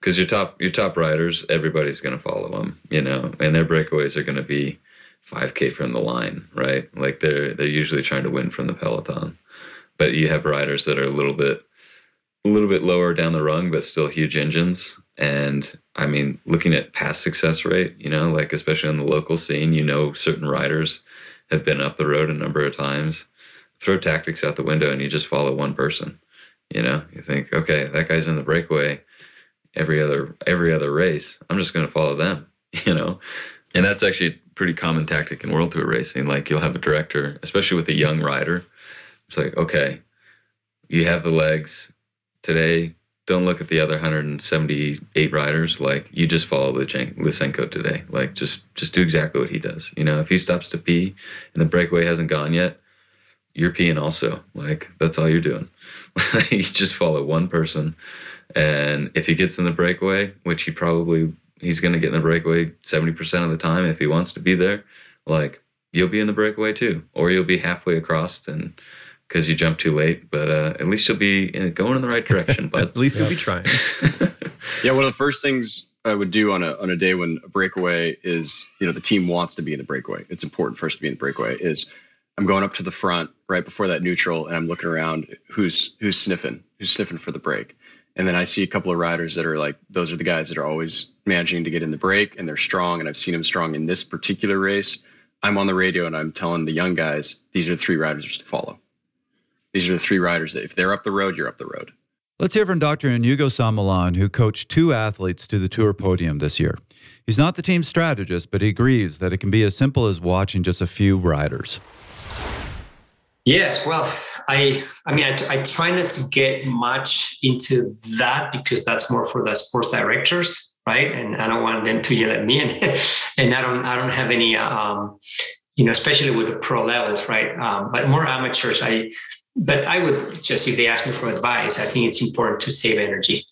Because your top your top riders, everybody's going to follow them, you know, and their breakaways are going to be 5K from the line, right? Like they're they're usually trying to win from the peloton, but you have riders that are a little bit a little bit lower down the rung, but still huge engines. And I mean, looking at past success rate, you know, like especially on the local scene, you know, certain riders have been up the road a number of times. Throw tactics out the window and you just follow one person. You know, you think, okay, that guy's in the breakaway every other every other race. I'm just going to follow them. You know, and that's actually a pretty common tactic in World Tour racing. Like you'll have a director, especially with a young rider. It's like, okay, you have the legs today don't look at the other 178 riders. Like you just follow Lutsenko today. Like just just do exactly what he does. You know, if he stops to pee and the breakaway hasn't gone yet, you're peeing also. Like that's all you're doing. you just follow one person, and if he gets in the breakaway, which he probably he's going to get in the breakaway 70% of the time if he wants to be there, like you'll be in the breakaway too, or you'll be halfway across and because you jumped too late. But uh, at least you'll be going in the right direction. But at least you'll be trying. yeah, one of the first things I would do on a on a day when a breakaway is, you know, the team wants to be in the breakaway. It's important for us to be in the breakaway. Is I'm going up to the front right before that neutral, and I'm looking around. Who's who's sniffing? Who's sniffing for the break? And then I see a couple of riders that are like, those are the guys that are always managing to get in the break, and they're strong. And I've seen them strong in this particular race. I'm on the radio and I'm telling the young guys, these are the three riders to follow. These are the three riders that if they're up the road, you're up the road. Let's hear from Dr. Iñigo San Millán, who coached two athletes to the tour podium this year. He's not the team strategist, but he agrees that it can be as simple as watching just a few riders. Yes, well, I I mean I, I try not to get much into that because that's more for the sports directors, right? And I don't want them to yell at me, and and I don't I don't have any um, you know especially with the pro levels, right? Um, but more amateurs, I but I would just, if they ask me for advice, I think it's important to save energy.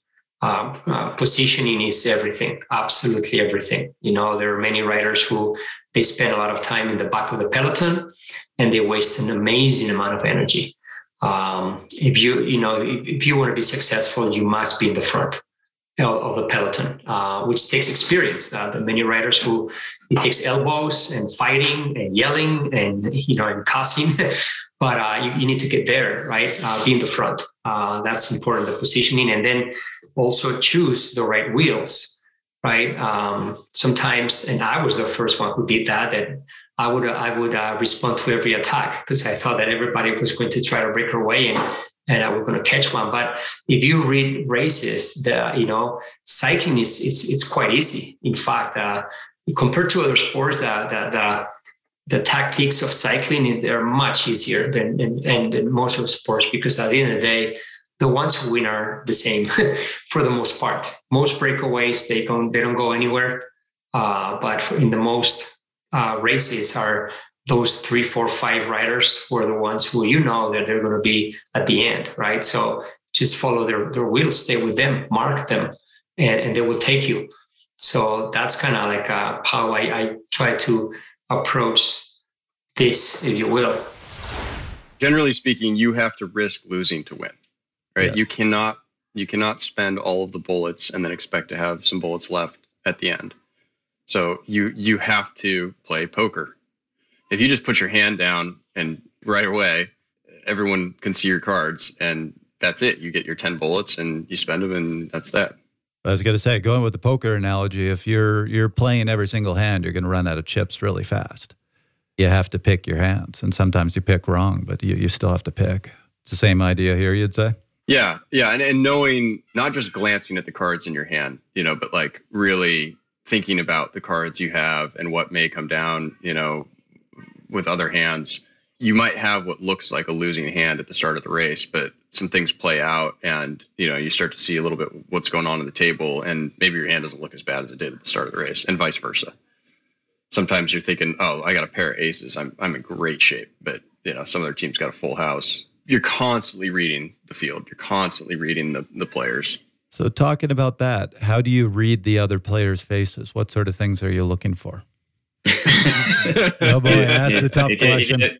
Um, uh, positioning is everything, absolutely everything. You know, there are many riders who they spend a lot of time in the back of the peloton and they waste an amazing amount of energy. Um, if you, you know, if, if you want to be successful, you must be in the front of the peloton, uh, which takes experience. Uh, the many riders who it takes elbows and fighting and yelling and you know and cussing, but uh, you, you, need to get there, right? Uh, be in the front. Uh, that's important. The positioning, and then also choose the right wheels, right? Um, sometimes, and I was the first one who did that. That I would I would uh, respond to every attack because I thought that everybody was going to try to break away and and I was going to catch one. But if you read races, the you know cycling is it's it's quite easy. In fact, uh, compared to other sports, the, the, the the tactics of cycling they're much easier than and, most of sports because at the end of the day the ones who win are the same for the most part. Most breakaways they don't they don't go anywhere uh, but in the most uh, races are those three four five riders were the ones who you know that they're going to be at the end right? So just follow their, their wheels stay with them mark them and, and they will take you. So that's kind of like uh, how I, I try to approach this, if you will. Generally speaking, you have to risk losing to win, right? Yes. You cannot you cannot spend all of the bullets and then expect to have some bullets left at the end. So you you have to play poker. If you just put your hand down and right away, everyone can see your cards and that's it. You get your 10 bullets and you spend them and that's that. I was going to say, going with the poker analogy, if you're you're playing every single hand, you're going to run out of chips really fast. You have to pick your hands, and sometimes you pick wrong, but you, you still have to pick. It's the same idea here, you'd say. Yeah, yeah, and, and knowing not just glancing at the cards in your hand, you know, but like really thinking about the cards you have and what may come down, you know, with other hands you might have what looks like a losing hand at the start of the race, but some things play out and you know you start to see a little bit what's going on in the table and maybe your hand doesn't look as bad as it did at the start of the race and vice versa. Sometimes you're thinking, "Oh, I got a pair of aces. I'm I'm in great shape." But, you know, some of their teams got a full house. You're constantly reading the field. You're constantly reading the the players. So talking about that, how do you read the other players' faces? What sort of things are you looking for? oh boy, ask the tough question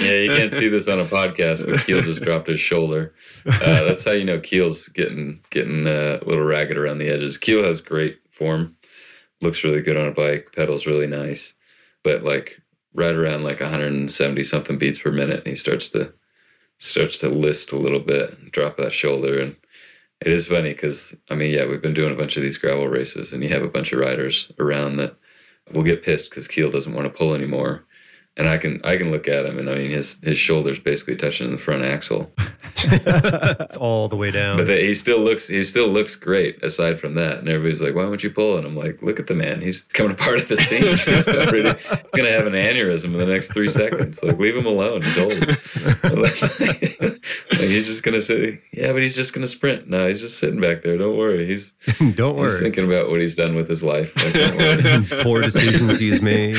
yeah, you can't see this on a podcast, but Kiel just dropped his shoulder. Uh, that's how you know Kiel's getting getting uh, a little ragged around the edges. Kiel has great form, looks really good on a bike, pedals really nice, but like right around like 170 something beats per minute, he starts to starts to list a little bit, drop that shoulder, and it is funny because I mean, yeah, we've been doing a bunch of these gravel races, and you have a bunch of riders around that will get pissed because Kiel doesn't want to pull anymore and I can I can look at him, and I mean his his shoulders basically touching the front axle. it's all the way down. But he still looks he still looks great. Aside from that, and everybody's like, "Why won't you pull?" And I'm like, "Look at the man. He's coming apart at the seams. he's, gonna have an aneurysm in the next three seconds. Like, leave him alone. He's old. like, he's just gonna say, yeah, but he's just gonna sprint. No, he's just sitting back there. Don't worry. He's don't worry. He's thinking about what he's done with his life. Like, Poor decisions he's made.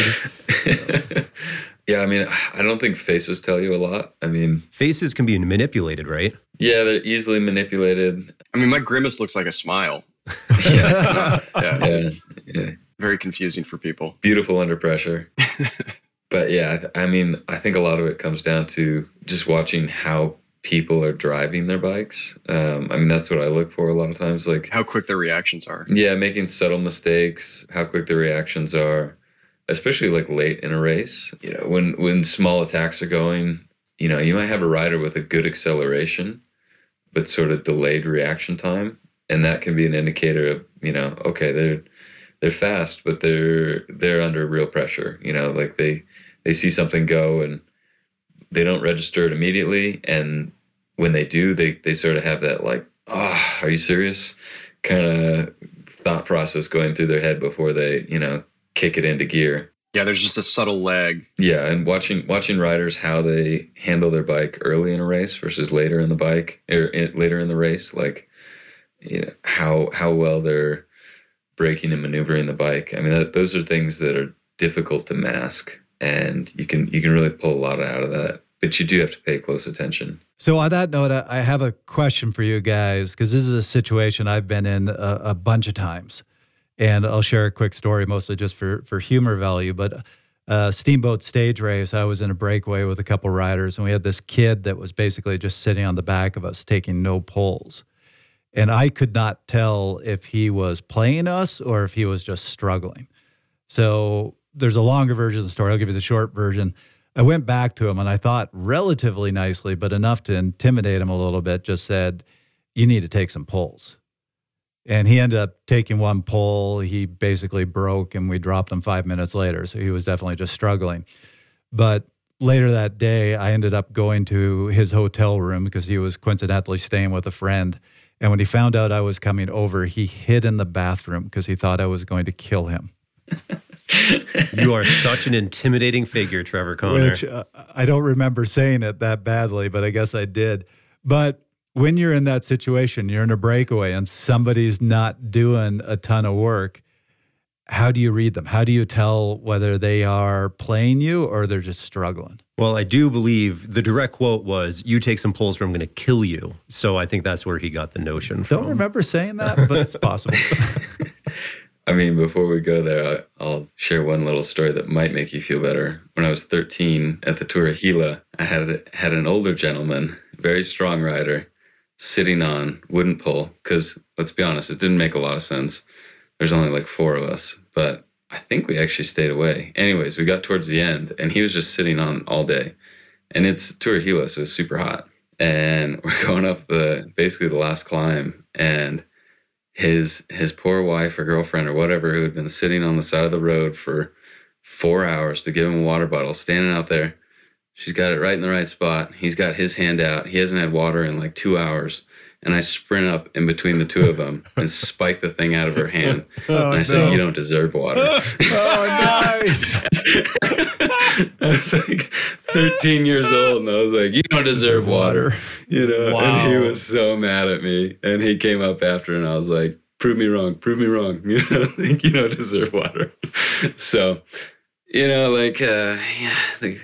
Yeah, I mean, I don't think faces tell you a lot. I mean, faces can be manipulated, right? Yeah, they're easily manipulated. I mean, my grimace looks like a smile. yeah, yeah, yeah, yeah. Very confusing for people. Beautiful under pressure. but yeah, I mean, I think a lot of it comes down to just watching how people are driving their bikes. Um, I mean, that's what I look for a lot of times. Like how quick their reactions are. Yeah, making subtle mistakes, how quick the reactions are, especially like late in a race. You know, when when small attacks are going, you know, you might have a rider with a good acceleration, but sort of delayed reaction time, and that can be an indicator of you know, okay, they're they're fast, but they're they're under real pressure. You know, like they they see something go and they don't register it immediately, and when they do, they they sort of have that like, ah, oh, are you serious? Kind of thought process going through their head before they you know kick it into gear. Yeah, there's just a subtle lag. Yeah, and watching watching riders how they handle their bike early in a race versus later in the bike or in, later in the race, like you know how how well they're braking and maneuvering the bike. I mean, that, those are things that are difficult to mask, and you can you can really pull a lot out of that. But you do have to pay close attention. So, on that note, I have a question for you guys because this is a situation I've been in a, a, bunch of times, and I'll share a quick story, mostly just for for humor value. But uh, steamboat stage race, I was in a breakaway with a couple riders, and we had this kid that was basically just sitting on the back of us, taking no pulls and I could not tell if he was playing us or if he was just struggling. So there's a longer version of the story. I'll give you the short version. I went back to him and I thought relatively nicely, but enough to intimidate him a little bit, just said, You need to take some pulls. And he ended up taking one pull. He basically broke and we dropped him five minutes later. So he was definitely just struggling. But later that day, I ended up going to his hotel room because he was coincidentally staying with a friend and when he found out I was coming over, he hid in the bathroom because he thought I was going to kill him. you are such an intimidating figure, Trevor Conner. Which uh, I don't remember saying it that badly, but I guess I did. But when you're in that situation, you're in a breakaway and somebody's not doing a ton of work, how do you read them? How do you tell whether they are playing you or they're just struggling? Well, I do believe the direct quote was, "You take some pulls, or I'm going to kill you." So I think that's where he got the notion from. Don't remember saying that, but it's possible. I mean, before we go there, I'll share one little story that might make you feel better. When I was 13 at the Tour of Gila, I had had an older gentleman, very strong rider, sitting on wouldn't pull because let's be honest, it didn't make a lot of sense. There's only like four of us, but I think we actually stayed away. Anyways, we got towards the end and he was just sitting on all day. And it's Tour Gila, so it's super hot. And we're going up the basically the last climb and his his poor wife or girlfriend or whatever who had been sitting on the side of the road for four hours to give him a water bottle, standing out there. She's got it right in the right spot. He's got his hand out. He hasn't had water in like two hours and I sprint up in between the two of them and spike the thing out of her hand. Oh, and I no. said, "You don't deserve water." oh, nice! I was like 13 years old, and I was like, "You don't deserve water," you know. Wow. And he was so mad at me, and he came up after, and I was like, "Prove me wrong. Prove me wrong. You know, think you don't deserve water." so, you know, like, uh, yeah, like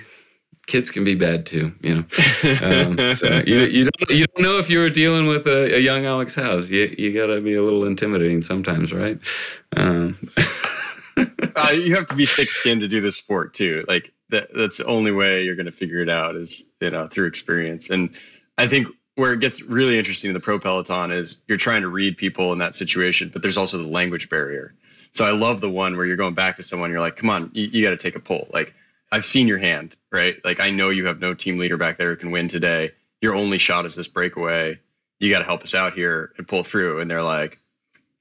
kids can be bad too, you know. Um, so you, you don't you don't know if you were dealing with a, a young Alex Howes. You you got to be a little intimidating sometimes, right? Um. uh, you have to be thick-skinned to do the sport too. Like that that's the only way you're going to figure it out is you know through experience. And I think where it gets really interesting in the pro peloton is you're trying to read people in that situation, but there's also the language barrier. So I love the one where you're going back to someone, you're like, come on, you, you got to take a pull. Like I've seen your hand, right? Like I know you have no team leader back there who can win today. Your only shot is this breakaway. You got to help us out here and pull through. And they're like,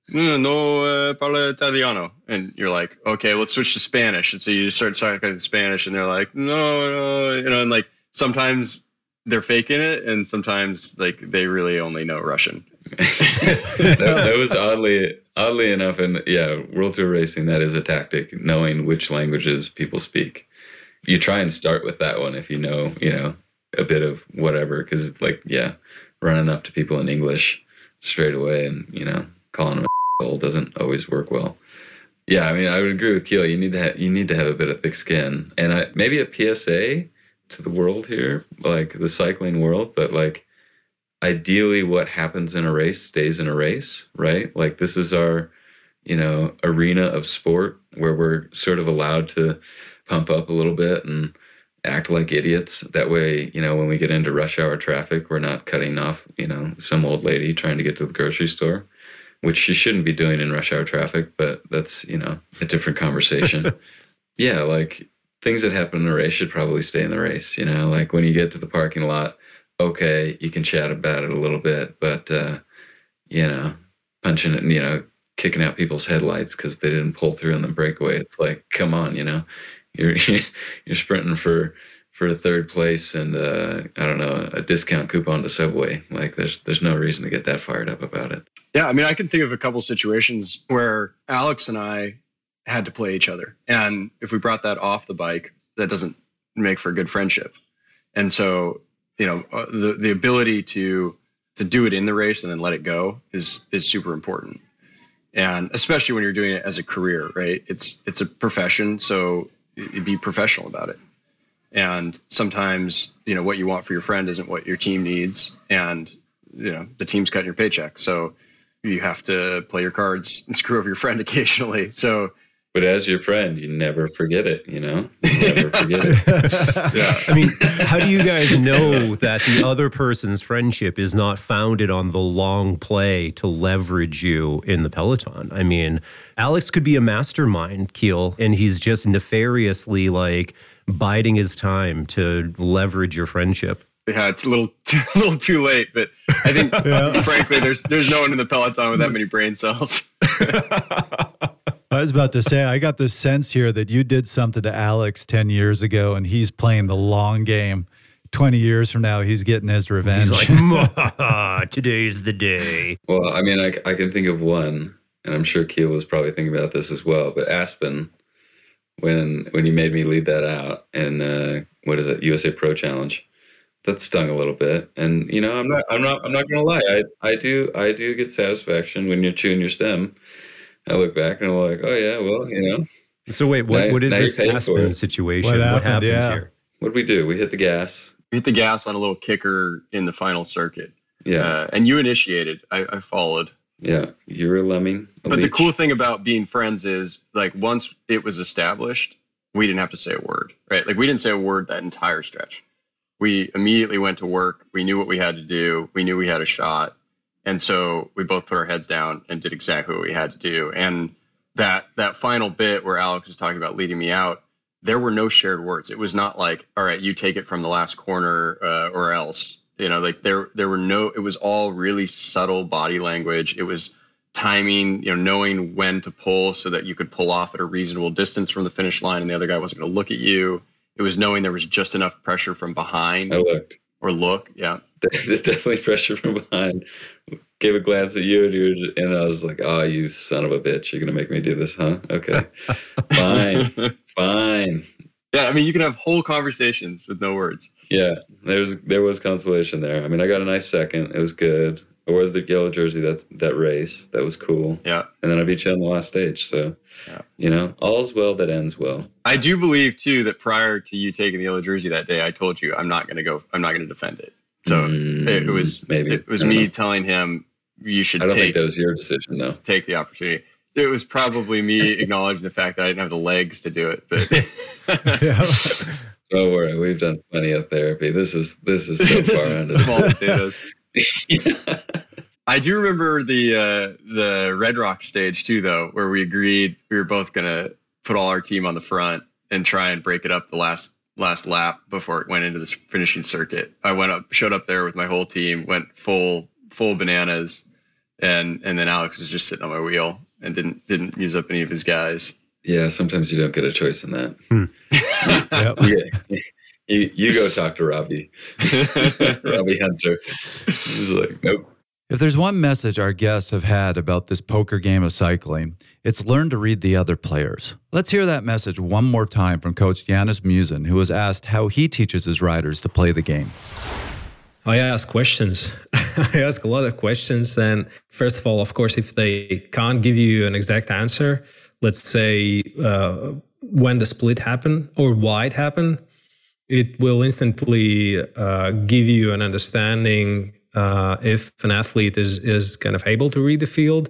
no, no uh, parla italiano. And you're like, okay, let's switch to Spanish. And so you start talking in Spanish, and they're like, no, no, you know, and like sometimes they're faking it, and sometimes like they really only know Russian. that, that was oddly oddly enough and yeah world tour racing that is a tactic knowing which languages people speak you try and start with that one if you know, you know, a bit of whatever because like yeah, running up to people in English straight away and you know calling them a doesn't always work well. Yeah, I mean, I would agree with Kiel. You need to have you need to have a bit of thick skin, and I, maybe a PSA to the world here, like the cycling world. But like, ideally, what happens in a race stays in a race, right? Like this is our, you know, arena of sport where we're sort of allowed to pump up a little bit and act like idiots. That way, you know, when we get into rush hour traffic, we're not cutting off, you know, some old lady trying to get to the grocery store which she shouldn't be doing in rush hour traffic, but that's, you know, a different conversation. yeah, like things that happen in a race should probably stay in the race, you know, like when you get to the parking lot, okay, you can chat about it a little bit, but uh, you know, punching it, you know, kicking out people's headlights because they didn't pull through on the breakaway. It's like, come on, you know, you're you're sprinting for for third place and uh, I don't know a discount coupon to Subway. Like there's there's no reason to get that fired up about it. Yeah, I mean I can think of a couple situations where Alex and I had to play each other, and if we brought that off the bike, that doesn't make for a good friendship. And so you know uh, the the ability to to do it in the race and then let it go is is super important and especially when you're doing it as a career right it's it's a profession so be professional about it. And sometimes you know what you want for your friend isn't what your team needs. And you know the team's cutting your paycheck. So you have to play your cards and screw over your friend occasionally. So but as your friend you never forget it you know you never forget it yeah i mean how do you guys know that the other person's friendship is not founded on the long play to leverage you in the peloton i mean alex could be a mastermind Kiel and he's just nefariously like biding his time to leverage your friendship. Yeah, it's a little too, a little too late, but I think yeah. frankly, there's there's no one in the peloton with that many brain cells. I was about to say, I got the sense here that you did something to Alex 10 years ago and he's playing the long game. 20 years from now, he's getting his revenge. He's like, today's the day. Well, I mean, I, I can think of one, and I'm sure Kiel was probably thinking about this as well, but Aspen when when you made me lead that out and uh, what is it USA Pro Challenge that stung a little bit and you know I'm not I'm not I'm not gonna lie I I do I do get satisfaction when you're chewing your stem I look back and I'm like oh yeah well you know so wait what now, what is this Aspen situation what happened, what happened yeah. here what did we do we hit the gas we hit the gas on a little kicker in the final circuit yeah uh, and you initiated I, I followed yeah, you're a lemming. A but leech. the cool thing about being friends is like once it was established, we didn't have to say a word, right? Like we didn't say a word that entire stretch. We immediately went to work. We knew what we had to do. We knew we had a shot. And so we both put our heads down and did exactly what we had to do. And that that final bit where Alex was talking about leading me out, there were no shared words. It was not like, all right, you take it from the last corner uh, or else you know like there there were no it was all really subtle body language it was timing you know knowing when to pull so that you could pull off at a reasonable distance from the finish line and the other guy wasn't going to look at you it was knowing there was just enough pressure from behind i looked or look yeah definitely pressure from behind gave a glance at you and i was like oh you son of a bitch you're going to make me do this huh okay fine fine yeah i mean you can have whole conversations with no words yeah, there's there was consolation there. I mean, I got a nice second. It was good. I wore the yellow jersey. That's that race. That was cool. Yeah. And then I beat you on the last stage. So, yeah. you know, all's well that ends well. I do believe too that prior to you taking the yellow jersey that day, I told you I'm not going to go. I'm not going to defend it. So mm, it, it, was maybe it was me know. telling him you should. I don't take, think that was your decision though. Take the opportunity. It was probably me acknowledging the fact that I didn't have the legs to do it, but. yeah. Don't worry, we've done plenty of therapy. This is this is so far under small potatoes. yeah. I do remember the uh, the Red Rock stage too, though, where we agreed we were both gonna put all our team on the front and try and break it up the last last lap before it went into the finishing circuit. I went up, showed up there with my whole team, went full full bananas, and and then Alex was just sitting on my wheel and didn't didn't use up any of his guys. Yeah, sometimes you don't get a choice in that. Hmm. yeah. You, you go talk to Robbie. Robbie Hunter. He's like, nope. If there's one message our guests have had about this poker game of cycling, It's learn to read the other players. Let's hear that message one more time from Coach Janis Musins, who was asked how he teaches his riders to play the game. I ask questions. I ask a lot of questions. And first of all, of course, if they can't give you an exact answer, let's say uh, when the split happened or why it happened, it will instantly uh, give you an understanding uh, if an athlete is is kind of able to read the field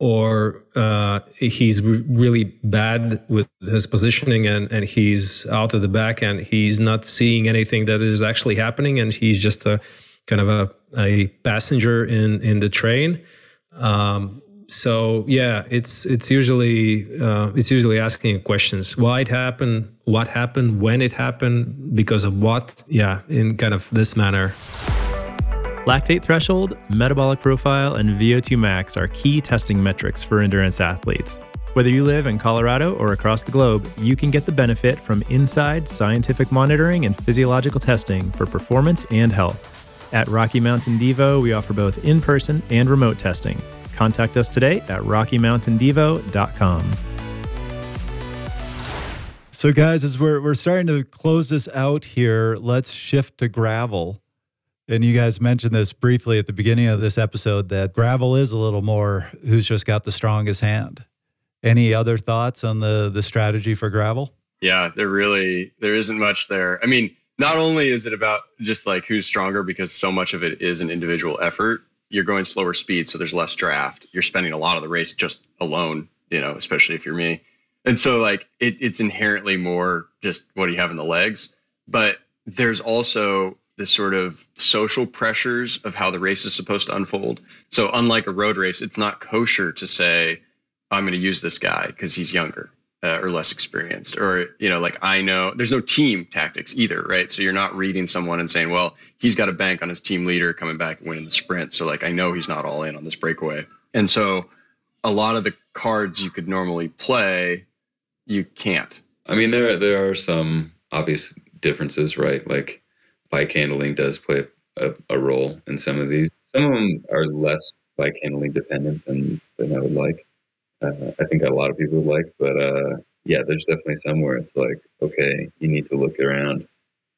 or uh, he's re- really bad with his positioning and, and he's out of the back and he's not seeing anything that is actually happening and he's just a kind of a, a passenger in in the train. Um, so yeah it's it's usually uh, it's usually asking questions. Why it happened what happened when it happened because of what? Yeah in kind of this manner Lactate threshold, metabolic profile, and VO2 max are key testing metrics for endurance athletes. Whether you live in Colorado or across the globe, you can get the benefit from inside scientific monitoring and physiological testing for performance and health. At Rocky Mountain Devo, we offer both in person and remote testing. Contact us today at rockymountaindevo.com. So, guys, as we're, we're starting to close this out here, let's shift to gravel. And you guys mentioned this briefly at the beginning of this episode that gravel is a little more who's just got the strongest hand. Any other thoughts on the the strategy for gravel? Yeah, there really there isn't much there. I mean, not only is it about just like who's stronger because so much of it is an individual effort. You're going slower speed, so there's less draft. You're spending a lot of the race just alone, you know, especially if you're me. And so like it, it's inherently more just what do you have in the legs. But there's also the sort of social pressures of how the race is supposed to unfold. So, unlike a road race, it's not kosher to say, I'm going to use this guy because he's younger uh, or less experienced. Or, you know, like I know there's no team tactics either, right? So, you're not reading someone and saying, well, he's got a bank on his team leader coming back and winning the sprint. So, like, I know he's not all in on this breakaway. And so, a lot of the cards you could normally play, you can't. I mean, there there are some obvious differences, right? Like bike handling does play a, a, role in some of these. Some of them are less bike handling dependent than, than I would like. Uh, I think a lot of people would like, but uh, yeah, there's definitely some where it's like, okay, you need to look around.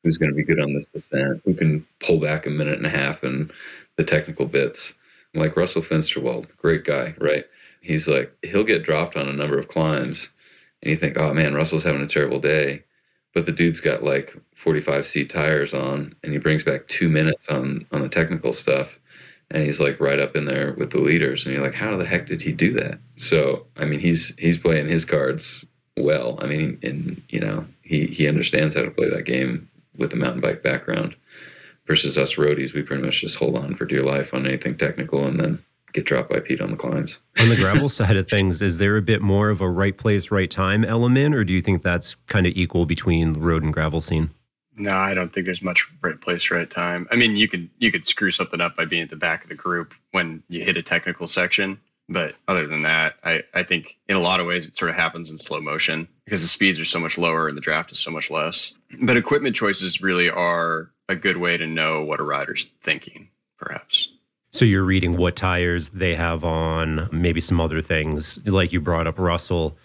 Who's going to be good on this descent? Who can pull back a minute and a half and the technical bits? Like Russell Finsterwald, great guy, right? He's like, he'll get dropped on a number of climbs, and you think, oh man, Russell's having a terrible day but the dude's got like 45 seat tires on and he brings back two minutes on on the technical stuff and he's like right up in there with the leaders and you're like how the heck did he do that? So i mean he's he's playing his cards well. I mean and you know he he understands how to play that game with a mountain bike background versus us roadies. We pretty much just hold on for dear life on anything technical and then get dropped by Pete on the climbs. on the gravel side of things, is there a bit more of a right place, right time element, or do you think that's kind of equal between road and gravel scene? No, I don't think there's much right place, right time. I mean, you could you could screw something up by being at the back of the group when you hit a technical section, but other than that, I, I think in a lot of ways it sort of happens in slow motion because the speeds are so much lower and the draft is so much less. But equipment choices really are a good way to know what a rider's thinking, perhaps. So you're reading what tires they have on, maybe some other things. Like you brought up Russell,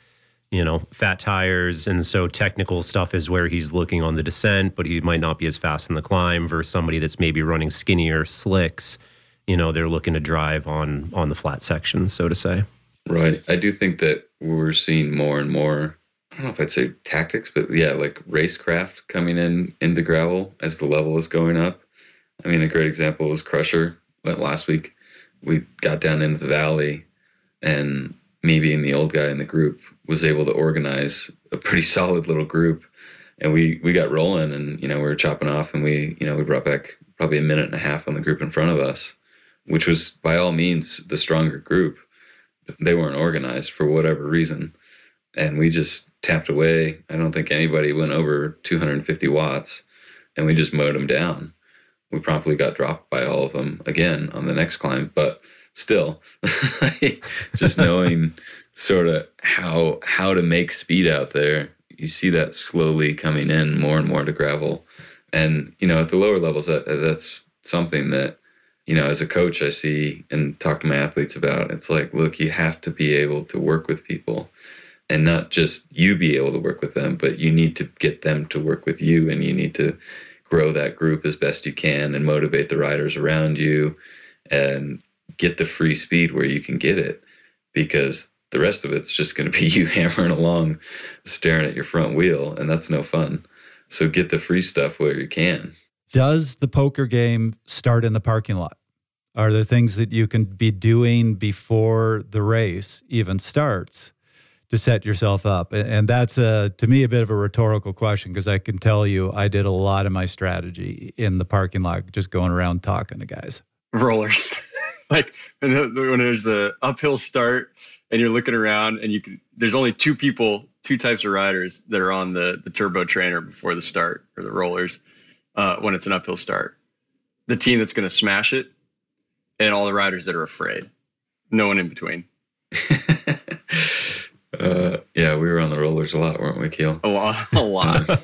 you know, fat tires. And so technical stuff is where he's looking on the descent, but he might not be as fast in the climb versus somebody that's maybe running skinnier slicks. You know, they're looking to drive on on the flat section, so to say. Right. I do think that we're seeing more and more I don't know if I'd say tactics, but yeah, like racecraft coming in into gravel as the level is going up. I mean, a great example was Crusher but last week we got down into the valley and me being the old guy in the group was able to organize a pretty solid little group. And we we got rolling and you know we were chopping off and we you know we brought back probably a minute and a half on the group in front of us which was by all means the stronger group. They weren't organized for whatever reason. And we just tapped away. I don't think anybody went over 250 watts and we just mowed them down we promptly got dropped by all of them again on the next climb but still just knowing sort of how how to make speed out there you see that slowly coming in more and more to gravel. And you know at the lower levels that that's something that you know, as a coach, I see and talk to my athletes about it's like, look, you have to be able to work with people and not just you be able to work with them, but you need to get them to work with you and you need to grow that group as best you can and motivate the riders around you and get the free speed where you can get it because the rest of it's just going to be you hammering along staring at your front wheel and that's no fun. So get the free stuff where you can. Does the poker game start in the parking lot? Are there things that you can be doing before the race even starts to set yourself up? And that's a, to me a bit of a rhetorical question because I can tell you I did a lot of my strategy in the parking lot, just going around talking to guys. Rollers, like when, when there's the uphill start and you're looking around and you can. There's only two people, two types of riders that are on the the turbo trainer before the start or the rollers uh, when it's an uphill start. The team that's going to smash it, and all the riders that are afraid. No one in between. Yeah, we were on the rollers a lot, weren't we, Kiel? A lot, a lot.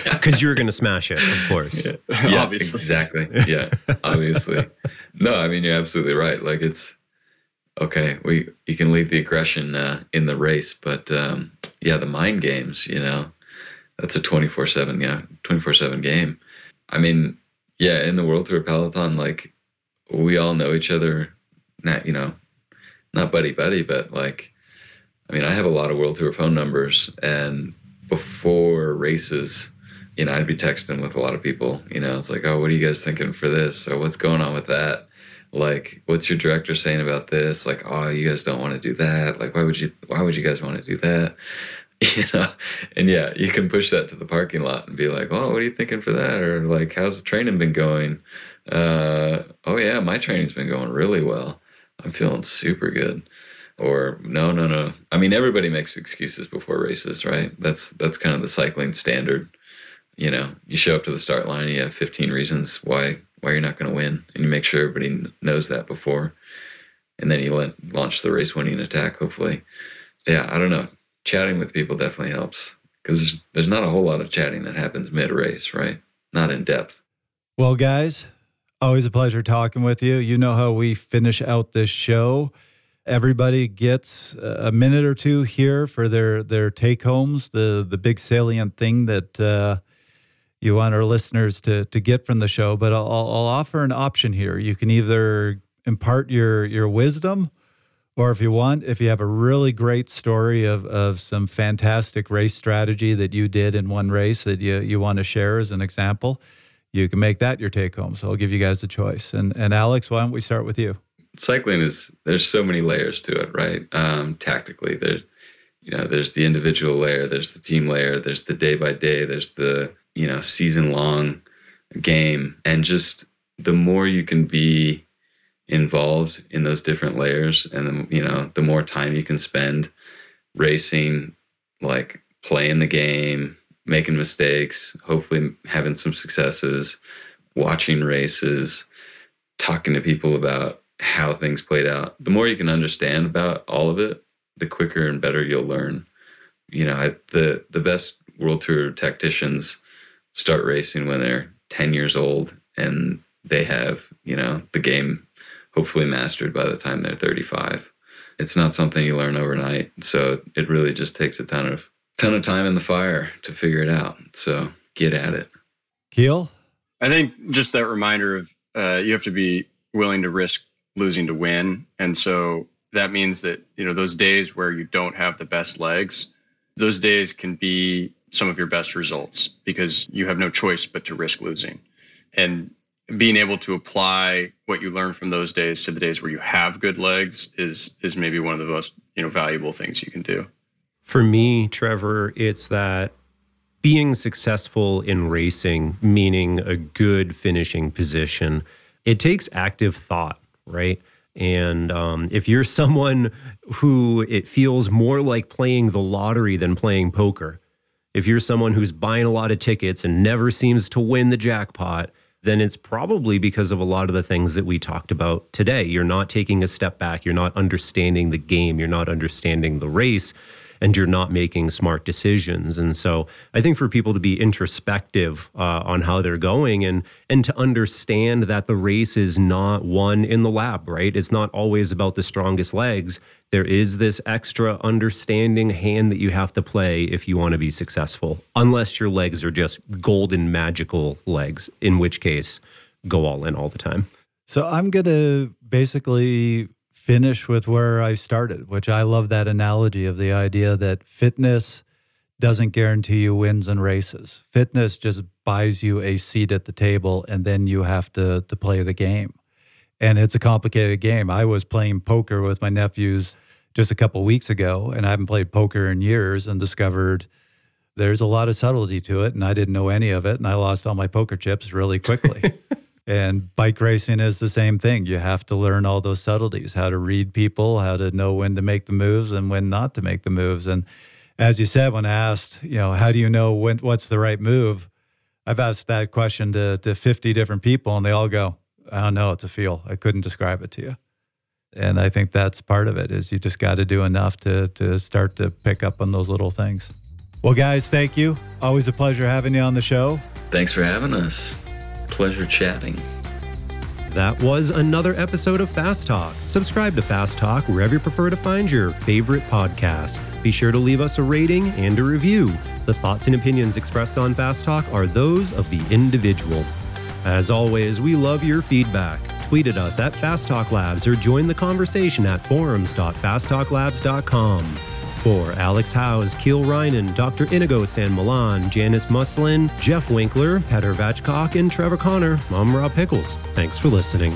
Because you were going to smash it, of course. Yeah, yeah obviously. exactly. Yeah, obviously. No, I mean you're absolutely right. Like it's okay. We you can leave the aggression uh, in the race, but um, yeah, the mind games. You know, that's a twenty four seven. Yeah, twenty four seven game. I mean, yeah, in the World Tour peloton, like we all know each other. Not you know, not buddy buddy, but like I mean, I have a lot of World Tour phone numbers, and before races, you know, I'd be texting with a lot of people. You know, it's like, oh, what are you guys thinking for this? Or what's going on with that? Like, what's your director saying about this? Like, oh, you guys don't want to do that. Like, why would you? Why would you guys want to do that? You know, and yeah, you can push that to the parking lot and be like, oh, what are you thinking for that? Or like, how's the training been going? Uh, oh yeah, my training's been going really well. I'm feeling super good or no no no. I mean everybody makes excuses before races right? That's that's kind of the cycling standard. You know you show up to the start line you have 15 reasons why why you're not going to win and you make sure everybody knows that before. And then you let, launch the race winning attack hopefully. Yeah i don't know. Chatting with people definitely helps because there's, there's not a whole lot of chatting that happens mid race right? Not in depth. Well guys always a pleasure talking with you. You know how we finish out this show everybody gets a minute or two here for their their take homes, the the big salient thing that uh, you want our listeners to to get from the show. But I'll, I'll offer an option here. You can either impart your your wisdom, or if you want, if you have a really great story of of some fantastic race strategy that you did in one race that you you want to share as an example. You can make that your take home. So I'll give you guys a choice. And and Alex, why don't we start with you? Cycling is there's so many layers to it, right? Um, tactically, there's you know there's the individual layer, there's the team layer, there's the day by day, there's the you know season long game, and just the more you can be involved in those different layers, and the, you know the more time you can spend racing, like playing the game, making mistakes, hopefully having some successes, watching races, talking to people about how things played out. The more you can understand about all of it, the quicker and better you'll learn. You know, I, the the best world tour tacticians start racing when they're 10 years old and they have, you know, the game hopefully mastered by the time they're 35. It's not something you learn overnight. So it really just takes a ton of ton of time in the fire to figure it out. So get at it. Kiel? I think just that reminder of uh, you have to be willing to risk losing to win. And so that means that, you know, those days where you don't have the best legs, those days can be some of your best results because you have no choice but to risk losing. And being able to apply what you learn from those days to the days where you have good legs is is maybe one of the most, you know, valuable things you can do. For me, Trevor, it's that being successful in racing, meaning a good finishing position, it takes active thought right? And um, if you're someone who it feels more like playing the lottery than playing poker, if you're someone who's buying a lot of tickets and never seems to win the jackpot, then it's probably because of a lot of the things that we talked about today. You're not taking a step back, you're not understanding the game, you're not understanding the race. And you're not making smart decisions. And so I think for people to be introspective uh, on how they're going and and to understand that the race is not won in the lab, right? It's not always about the strongest legs. There is this extra understanding hand that you have to play if you want to be successful, unless your legs are just golden magical legs, in which case go all in all the time. So I'm going to basically finish with where I started, which I love that analogy of the idea that fitness doesn't guarantee you wins and races. Fitness just buys you a seat at the table and then you have to to play the game. And it's a complicated game. I was playing poker with my nephews just a couple weeks ago and I haven't played poker in years and discovered there's a lot of subtlety to it and I didn't know any of it and I lost all my poker chips really quickly. And bike racing is the same thing. You have to learn all those subtleties, how to read people, how to know when to make the moves and when not to make the moves. And as you said, when asked, you know, how do you know when what's the right move? I've asked that question to, to 50 different people and they all go, I don't know, it's a feel. I couldn't describe it to you. And I think that's part of it is you just got to do enough to, to start to pick up on those little things. Well, guys, thank you. Always a pleasure having you on the show. Thanks for having us pleasure chatting. That was another episode of Fast Talk. Subscribe to Fast Talk wherever you prefer to find your favorite podcast. Be sure to leave us a rating and a review. The thoughts and opinions expressed on Fast Talk are those of the individual. As always, we love your feedback. Tweet at us at Fast Talk Labs or join the conversation at forums.fasttalklabs.com. For Alex Howes, Kiel Reijnen, Dr. Iñigo San Millán, Janis Musins, Jeff Winkler, Peter Vakoc, and Trevor Connor, I'm Rob Pickels. Thanks for listening.